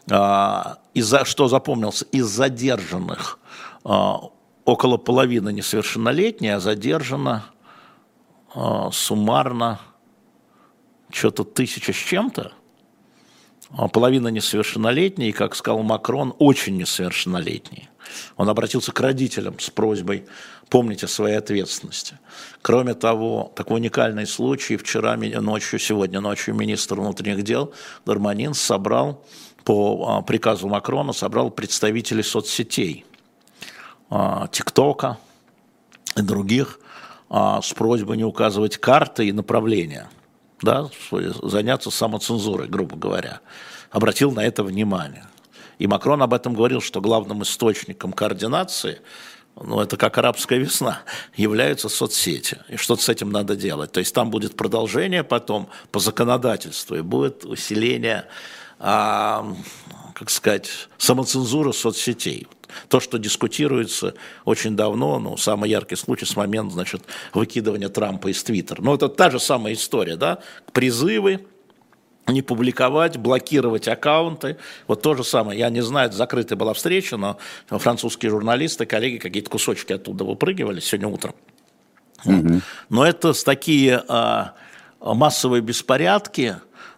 Из-за, что запомнился, из задержанных около половины несовершеннолетние, а задержано суммарно что-то тысяча с чем-то, а половина несовершеннолетние, и, как сказал Макрон, очень несовершеннолетние. Он обратился к родителям с просьбой помнить о своей ответственности. Кроме того, такой уникальный случай, вчера ночью, сегодня ночью министр внутренних дел Дарманин собрал, по а, приказу Макрона, собрал представителей соцсетей, а, ТикТока, и других с просьбой не указывать карты и направления, да, заняться самоцензурой, грубо говоря. Обратил на это внимание. И Макрон об этом говорил, что главным источником координации ну, это как арабская весна, являются соцсети. И что-то с этим надо делать. То есть там будет продолжение потом по законодательству, и будет усиление, а, как сказать, самоцензуры соцсетей. То, что дискутируется очень давно, ну, самый яркий случай с момента, значит, выкидывания Трампа из Твиттера. Ну, это та же самая история, да, призывы не публиковать, блокировать аккаунты. Вот то же самое. Я не знаю, закрытая была встреча, но французские журналисты, коллеги какие-то кусочки оттуда выпрыгивали сегодня утром. Угу. Но это такие а, массовые беспорядки,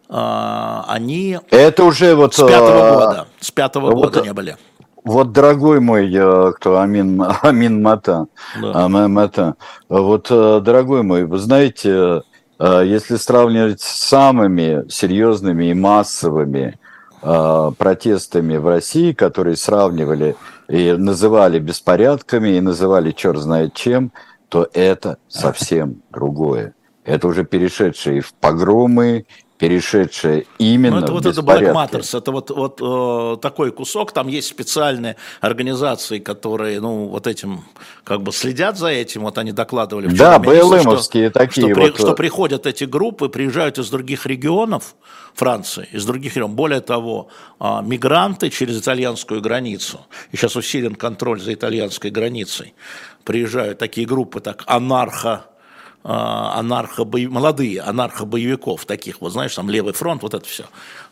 а, они это уже вот с пятого а, года, с пятого вот, года не были. Вот, дорогой мой, кто Амин, Амин Мата, да. Мата, вот, э, дорогой мой, вы знаете, Э, если сравнивать с самыми серьезными и массовыми э, протестами в России, которые сравнивали и называли беспорядками, и называли черт знает чем, то это совсем другое. Это уже перешедшие в погромы, перешедшая именно ну, это вот это Black Matters, это вот, вот э, такой кусок, там есть специальные организации, которые, ну, вот этим, как бы следят за этим, вот они докладывали вчера. Да, БЛМовские такие что, вот. При, что приходят эти группы, приезжают из других регионов Франции, из других регионов. Более того, э, мигранты через итальянскую границу, и сейчас усилен контроль за итальянской границей, приезжают такие группы, так анархо а, анархо молодые анархо-боевиков, таких, вот знаешь, там Левый фронт, вот это все.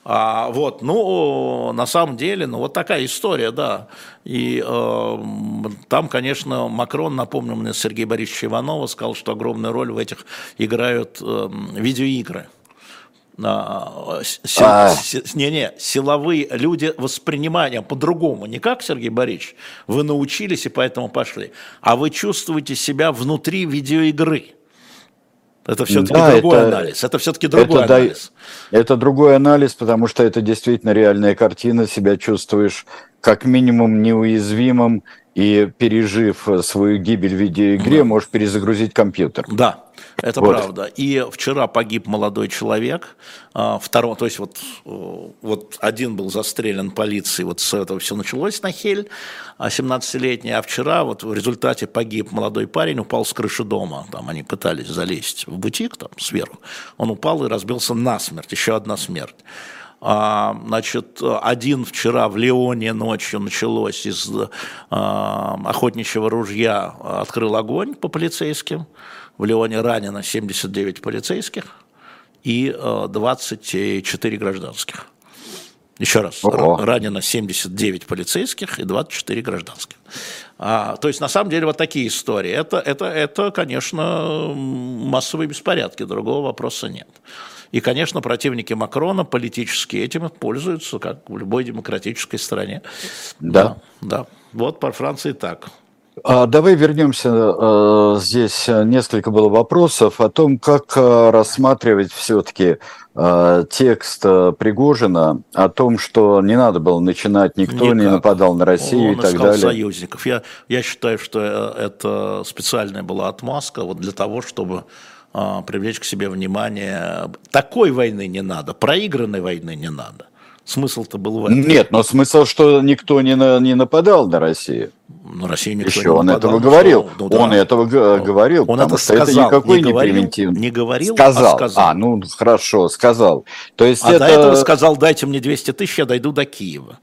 А, вот, ну, на самом деле, ну, вот такая история, да. И э, там, конечно, Макрон, напомню мне, Сергей Борисович Иванова сказал, что огромную роль в этих играют э, видеоигры. А, сил, а... не, не, силовые люди воспринимания по-другому, не как Сергей Борисович, вы научились и поэтому пошли, а вы чувствуете себя внутри видеоигры. Это все-таки да, другой это, анализ. Это все-таки другой это, анализ. Да, это другой анализ, потому что это действительно реальная картина. Себя чувствуешь как минимум неуязвимым и пережив свою гибель в видеоигре, да. можешь перезагрузить компьютер. Да, это вот. правда. И вчера погиб молодой человек, а, второй, то есть вот, вот один был застрелен полицией, вот с этого все началось на Хель, 17-летний, а вчера вот в результате погиб молодой парень, упал с крыши дома, там они пытались залезть в бутик там сверху, он упал и разбился насмерть, еще одна смерть. А, значит, один вчера в Леоне ночью началось из а, охотничьего ружья, открыл огонь по полицейским. В Леоне ранено 79 полицейских и 24 гражданских. Еще раз, Ого. ранено 79 полицейских и 24 гражданских. А, то есть, на самом деле, вот такие истории. Это, это, это, конечно, массовые беспорядки, другого вопроса нет. И, конечно, противники Макрона политически этим пользуются, как в любой демократической стране. Да. Да, да. Вот по Франции так. А давай вернемся. Э, здесь несколько было вопросов о том, как э, рассматривать все-таки э, текст Пригожина о том, что не надо было начинать, никто Никак. не нападал на Россию Он и так далее. союзников. Я, я считаю, что это специальная была отмазка вот для того, чтобы привлечь к себе внимание. Такой войны не надо, проигранной войны не надо. Смысл-то был в этом. Нет, но смысл, что никто не, на, не нападал на Россию. На Россию никто Еще не он нападал. этого говорил. Ну, да. Он этого ну, говорил, он это сказал. это никакой не, не говорил, превентивный. Не говорил, сказал. а сказал. А, ну хорошо, сказал. То есть а это... до этого сказал, дайте мне 200 тысяч, я дойду до Киева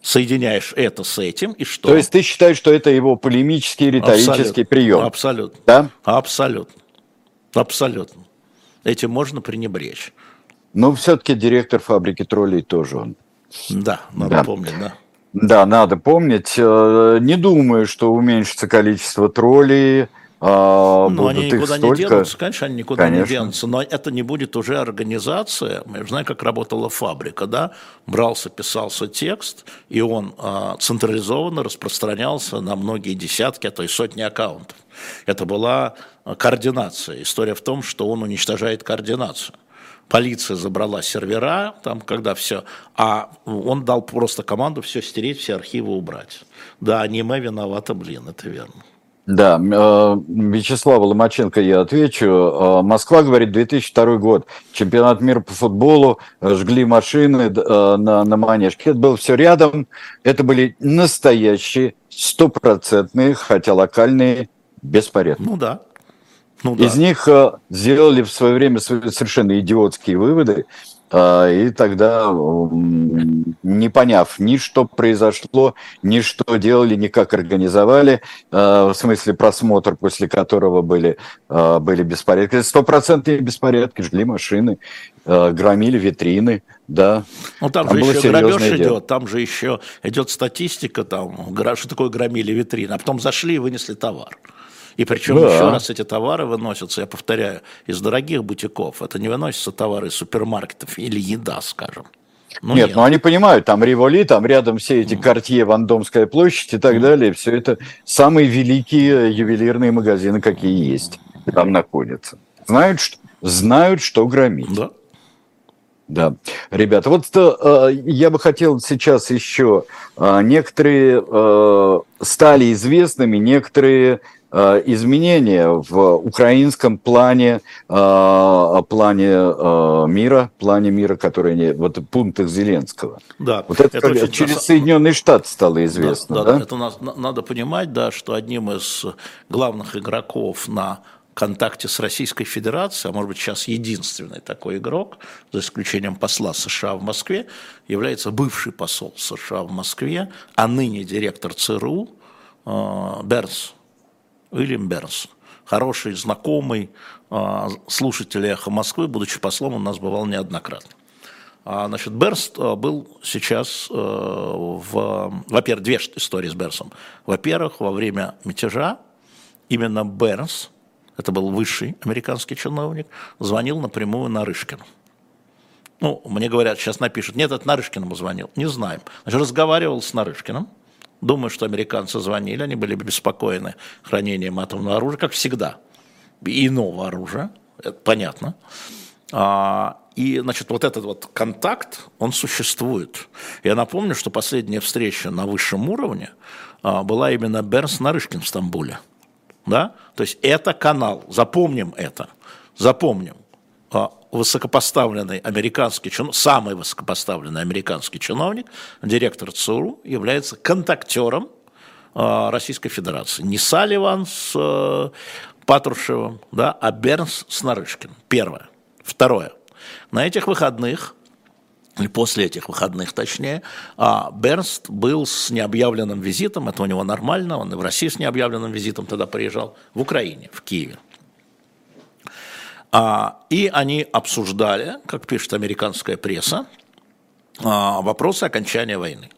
соединяешь это с этим, и что? То есть ты считаешь, что это его полемический, риторический Абсолютно. прием? Абсолютно. Да? Абсолютно. Абсолютно. Этим можно пренебречь. Но все-таки директор фабрики троллей тоже он. Да, надо да. помнить, да. Да, надо помнить. Э, не думаю, что уменьшится количество троллей. А, но они никуда столько... не денутся, конечно, они никуда конечно. не денутся, но это не будет уже организация. Же знаю, как работала фабрика, да? Брался, писался текст, и он а, централизованно распространялся на многие десятки, а то и сотни аккаунтов. Это была координация. История в том, что он уничтожает координацию. Полиция забрала сервера, там, когда все, а он дал просто команду все стереть, все архивы убрать. Да, аниме виновата, блин, это верно. Да, э, Вячеславу Ломаченко я отвечу. Э, Москва говорит 2002 год. Чемпионат мира по футболу, жгли машины э, на, на манежке. Это было все рядом. Это были настоящие, стопроцентные, хотя локальные беспорядки. Ну да. Ну, да. Из них сделали в свое время совершенно идиотские выводы. А, и тогда, не поняв ни что произошло, ни что делали, ни как организовали, а, в смысле просмотр, после которого были, а, были беспорядки, стопроцентные беспорядки, жгли машины, громили витрины, да. Ну там, там же еще грабеж дело. идет, там же еще идет статистика, там, что такое громили витрины, а потом зашли и вынесли товар. И причем да. еще раз эти товары выносятся, я повторяю, из дорогих бутиков. Это не выносятся товары из супермаркетов или еда, скажем. Ну, нет, нет, ну они понимают, там Риволи, там рядом все эти Картье, Вандомская площадь и так далее, все это самые великие ювелирные магазины, какие есть, там находятся. Знают, что, знают, что громить. Да. Да, ребята, вот э, я бы хотел сейчас еще э, некоторые э, стали известными, некоторые Э, изменения в украинском плане, э, плане э, мира, плане мира, который не, вот пунктах Зеленского. Да. Вот это, это очень... через Соединенные Штаты стало известно. Да, да, да? это нас, надо понимать, да, что одним из главных игроков на контакте с Российской Федерацией, а может быть сейчас единственный такой игрок, за исключением посла США в Москве, является бывший посол США в Москве, а ныне директор ЦРУ Бернс. Уильям Бернс. Хороший, знакомый а, слушатель «Эхо Москвы», будучи послом, у нас бывал неоднократно. А, значит, Бернс а, был сейчас в... Во-первых, две истории с Бернсом. Во-первых, во время мятежа именно Бернс, это был высший американский чиновник, звонил напрямую Нарышкину. Ну, мне говорят, сейчас напишут, нет, это Нарышкиному звонил. Не знаем. Значит, разговаривал с Нарышкиным, Думаю, что американцы звонили, они были беспокоены хранением атомного оружия, как всегда, и иного оружия, это понятно. А, и, значит, вот этот вот контакт, он существует. Я напомню, что последняя встреча на высшем уровне а, была именно Бернс Нарышкин в Стамбуле. Да? То есть это канал, запомним это, запомним. А, высокопоставленный американский чиновник, самый высокопоставленный американский чиновник, директор ЦРУ, является контактером а, Российской Федерации. Не Салливан с э, Патрушевым, да, а Бернс с Нарышкиным. Первое. Второе. На этих выходных или после этих выходных, точнее, а, Бернст был с необъявленным визитом, это у него нормально, он и в России с необъявленным визитом тогда приезжал, в Украине, в Киеве. А, и они обсуждали, как пишет американская пресса, а, вопросы окончания войны.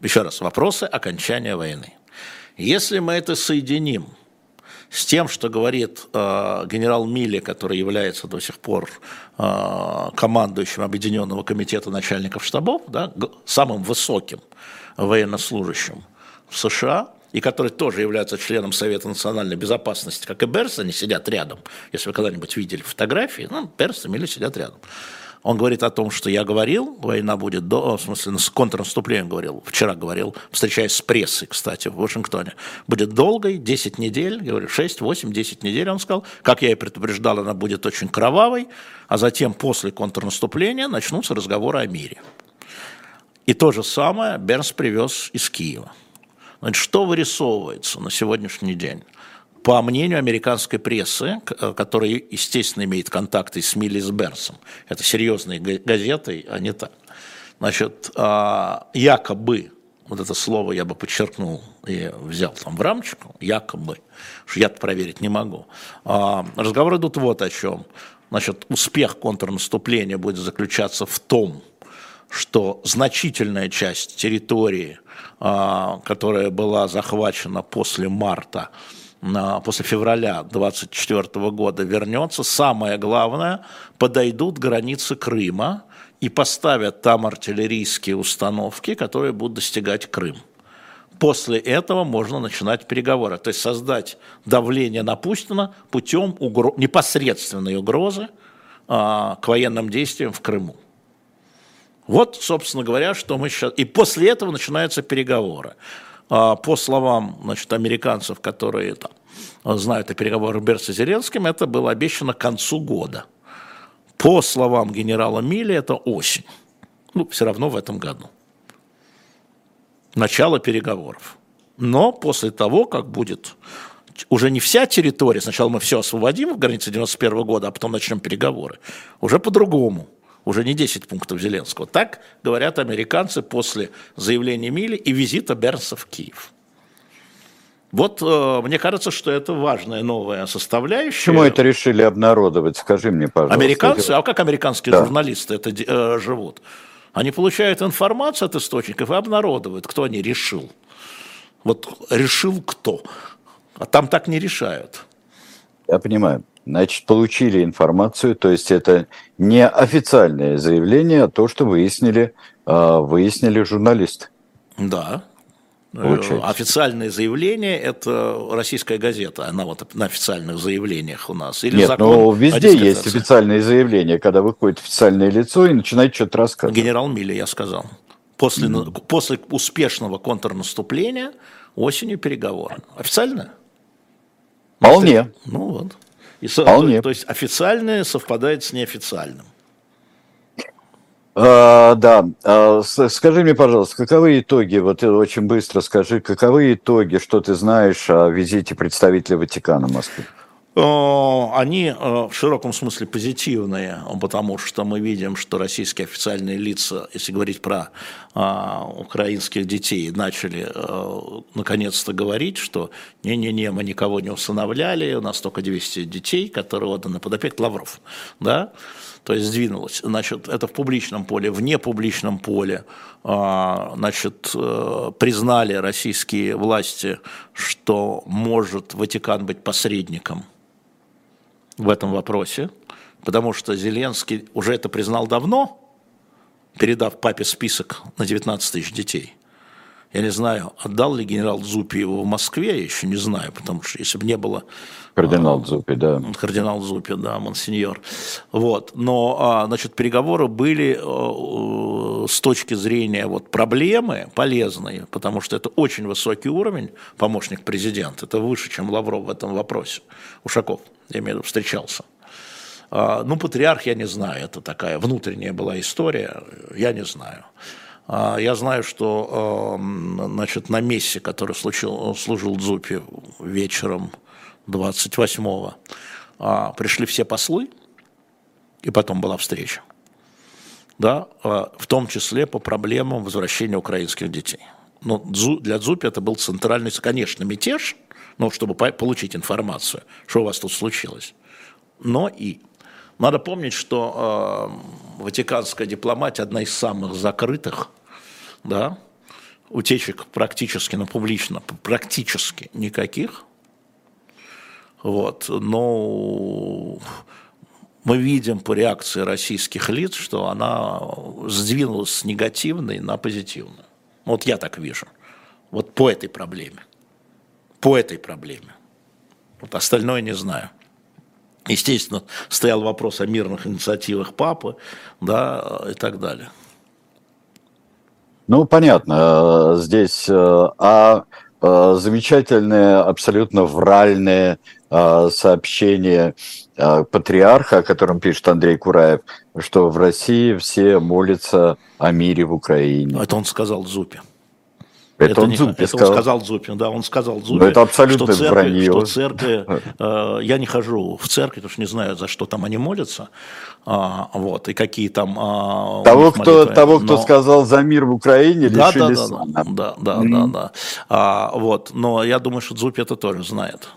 Еще раз, вопросы окончания войны. Если мы это соединим с тем, что говорит э, генерал Милли, который является до сих пор э, командующим Объединенного комитета начальников штабов, да, самым высоким военнослужащим в США, и который тоже является членом Совета национальной безопасности, как и Берс, они сидят рядом. Если вы когда-нибудь видели фотографии, ну, Берс и Милли сидят рядом. Он говорит о том, что я говорил, война будет, до, в смысле, с контрнаступлением говорил, вчера говорил, встречаясь с прессой, кстати, в Вашингтоне, будет долгой, 10 недель, я говорю, 6, 8, 10 недель, он сказал, как я и предупреждал, она будет очень кровавой, а затем после контрнаступления начнутся разговоры о мире. И то же самое Бернс привез из Киева. Значит, что вырисовывается на сегодняшний день? По мнению американской прессы, э, которая, естественно, имеет контакты с Милли с Бернсом, это серьезные газеты, а не так. Значит, а, якобы, вот это слово я бы подчеркнул и взял там в рамочку, якобы, что я проверить не могу. А, разговоры идут вот о чем. Значит, успех контрнаступления будет заключаться в том, что значительная часть территории, которая была захвачена после марта, после февраля 24 года вернется. Самое главное, подойдут границы Крыма и поставят там артиллерийские установки, которые будут достигать Крым. После этого можно начинать переговоры, то есть создать давление на Путина путем угро... непосредственной угрозы а, к военным действиям в Крыму. Вот, собственно говоря, что мы сейчас... И после этого начинаются переговоры. А, по словам значит, американцев, которые там, знают о переговорах Берса Зеленским, это было обещано к концу года. По словам генерала Милли, это осень. Ну, все равно в этом году. Начало переговоров. Но после того, как будет уже не вся территория, сначала мы все освободим в границе 91 года, а потом начнем переговоры, уже по-другому уже не 10 пунктов Зеленского. Так говорят американцы после заявления Мили и визита Бернса в Киев. Вот э, мне кажется, что это важная новая составляющая. Почему это решили обнародовать? Скажи мне, пожалуйста. Американцы, а как американские да. журналисты это э, живут? Они получают информацию от источников и обнародуют, кто они решил. Вот решил кто. А там так не решают. Я понимаю. Значит, получили информацию, то есть это не официальное заявление, а то, что выяснили, а, выяснили журналисты. Да, Получается. Официальное заявление – это российская газета, она вот на официальных заявлениях у нас. Или Нет, закон но везде есть официальные заявления, когда выходит официальное лицо и начинает что-то рассказывать. Генерал Милли, я сказал. После, mm-hmm. после успешного контрнаступления осенью переговоры. Официально? Вполне. Ну вот. И, Вполне. То есть официальное совпадает с неофициальным. А, да, а, скажи мне, пожалуйста, каковы итоги, вот очень быстро скажи, каковы итоги, что ты знаешь о визите представителя Ватикана в Москве? Они э, в широком смысле позитивные, потому что мы видим, что российские официальные лица, если говорить про а, украинских детей, начали э, наконец-то говорить, что не-не-не, мы никого не усыновляли, у нас только 200 детей, которые отданы под опеку Лавров. Да? то есть сдвинулось. Значит, это в публичном поле, в непубличном поле, значит, э, признали российские власти, что может Ватикан быть посредником в этом вопросе, потому что Зеленский уже это признал давно, передав папе список на 19 тысяч детей. Я не знаю, отдал ли генерал Зупи его в Москве, я еще не знаю, потому что если бы не было... Кардинал а, Зупи, да. Кардинал Зупи, да, монсеньор. Вот. Но, а, значит, переговоры были э, с точки зрения вот проблемы полезные, потому что это очень высокий уровень, помощник президента, это выше, чем Лавров в этом вопросе. Ушаков, я имею в виду, встречался. А, ну, патриарх, я не знаю, это такая внутренняя была история, я не знаю. А, я знаю, что значит, на мессе, который служил, служил Дзупи вечером 28-го, а, пришли все послы, и потом была встреча, да, а, в том числе по проблемам возвращения украинских детей. Но для Дзупи это был центральный, конечно, мятеж, но чтобы получить информацию, что у вас тут случилось. Но и надо помнить, что э, ватиканская дипломатия одна из самых закрытых, да, утечек практически, но публично, практически никаких. Вот, но мы видим по реакции российских лиц, что она сдвинулась с негативной на позитивную. Вот я так вижу. Вот по этой проблеме. По этой проблеме. Вот остальное не знаю. Естественно, стоял вопрос о мирных инициативах папы, да, и так далее. Ну, понятно, здесь э, а э, замечательное, абсолютно вральное э, сообщение патриарха, о котором пишет Андрей Кураев, что в России все молятся о мире в Украине. Это он сказал Зупе. Это, это, он, не, это сказал. он сказал Зупин, да, он сказал Зупин. Но это абсолютно что церковь, вранье. Что церкви, э, я не хожу в церковь, потому что не знаю, за что там они молятся, а, вот, и какие там а, Того, кто, того, кто но... сказал за мир в Украине, да, лишили да, да, да, да, да, mm-hmm. да, да. А, вот, но я думаю, что Зупи это тоже знает.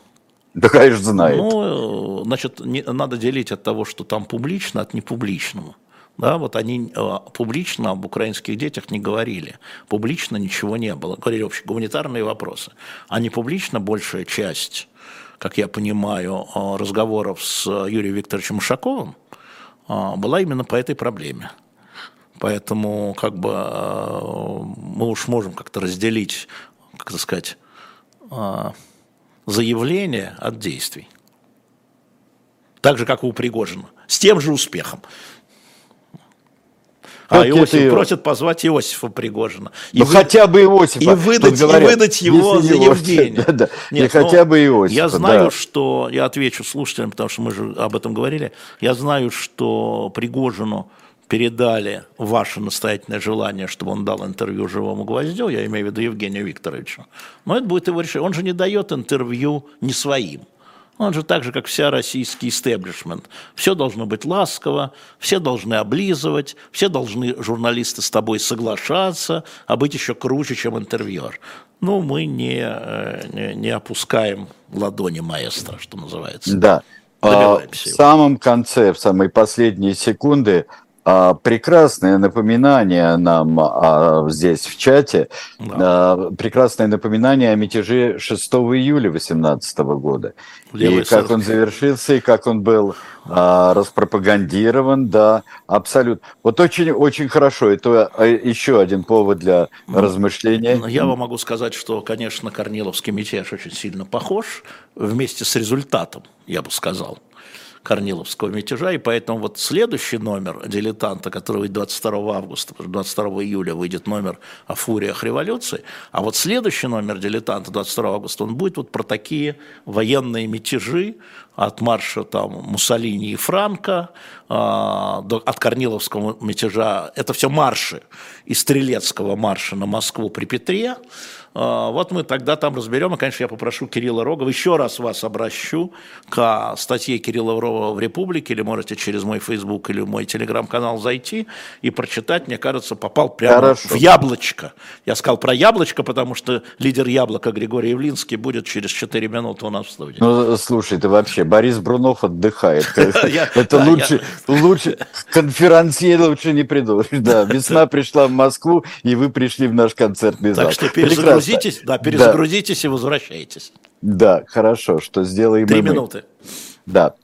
Да, конечно, знает. Ну, значит, не, надо делить от того, что там публично, от непубличного. Да, вот они э, публично об украинских детях не говорили. Публично ничего не было. Говорили вообще гуманитарные вопросы. А не публично большая часть, как я понимаю, э, разговоров с Юрием Викторовичем Ушаковым была именно по этой проблеме. Поэтому как бы мы уж можем как-то разделить, как это сказать, заявление от действий. Так же, как и у Пригожина. С тем же успехом. А Иосиф ты... просит позвать Иосифа Пригожина. И ну вы... хотя бы Иосифа. И выдать, говорят, и выдать его за Евгения. Да, да. Нет, и хотя бы Иосифа. Я знаю, да. что, я отвечу слушателям, потому что мы же об этом говорили, я знаю, что Пригожину передали ваше настоятельное желание, чтобы он дал интервью живому гвоздю, я имею в виду Евгению Викторовичу, но это будет его решение. Он же не дает интервью не своим. Он же так же, как вся российский истеблишмент. Все должно быть ласково, все должны облизывать, все должны, журналисты, с тобой соглашаться, а быть еще круче, чем интервьюер. Ну, мы не, э, не, не опускаем ладони маэстро, что называется. Да. А, в самом конце, в самые последние секунды а, прекрасное напоминание нам а, здесь в чате, да. а, прекрасное напоминание о мятеже 6 июля 2018 года. Левый и как он завершился, и как он был а, распропагандирован, да, абсолютно. Вот очень, очень хорошо. Это а, еще один повод для ну, размышления. Ну, я вам могу сказать, что, конечно, Корниловский мятеж очень сильно похож вместе с результатом, я бы сказал. Корниловского мятежа, и поэтому вот следующий номер «Дилетанта», который выйдет 22 августа, 22 июля выйдет номер о фуриях революции, а вот следующий номер «Дилетанта» 22 августа, он будет вот про такие военные мятежи, от марша там Муссолини и Франка, э, от Корниловского мятежа, это все марши, и Стрелецкого марша на Москву при Петре, а, вот мы тогда там разберем. И, конечно, я попрошу Кирилла Рогова, еще раз вас обращу к статье Кирилла Рогова в «Републике», или можете через мой Facebook или мой телеграм-канал зайти и прочитать. Мне кажется, попал прямо Хорошо. в яблочко. Я сказал про яблочко, потому что лидер яблока Григорий Явлинский будет через 4 минуты у нас в студии. Ну, слушай, ты вообще, Борис Брунов отдыхает. Это лучше, лучше, конферансье лучше не придумаешь. Да, весна пришла в Москву, и вы пришли в наш концертный зал. Так что перезагрузитесь, да, перезагрузитесь и возвращайтесь. Да, хорошо, что сделаем Три минуты. Да.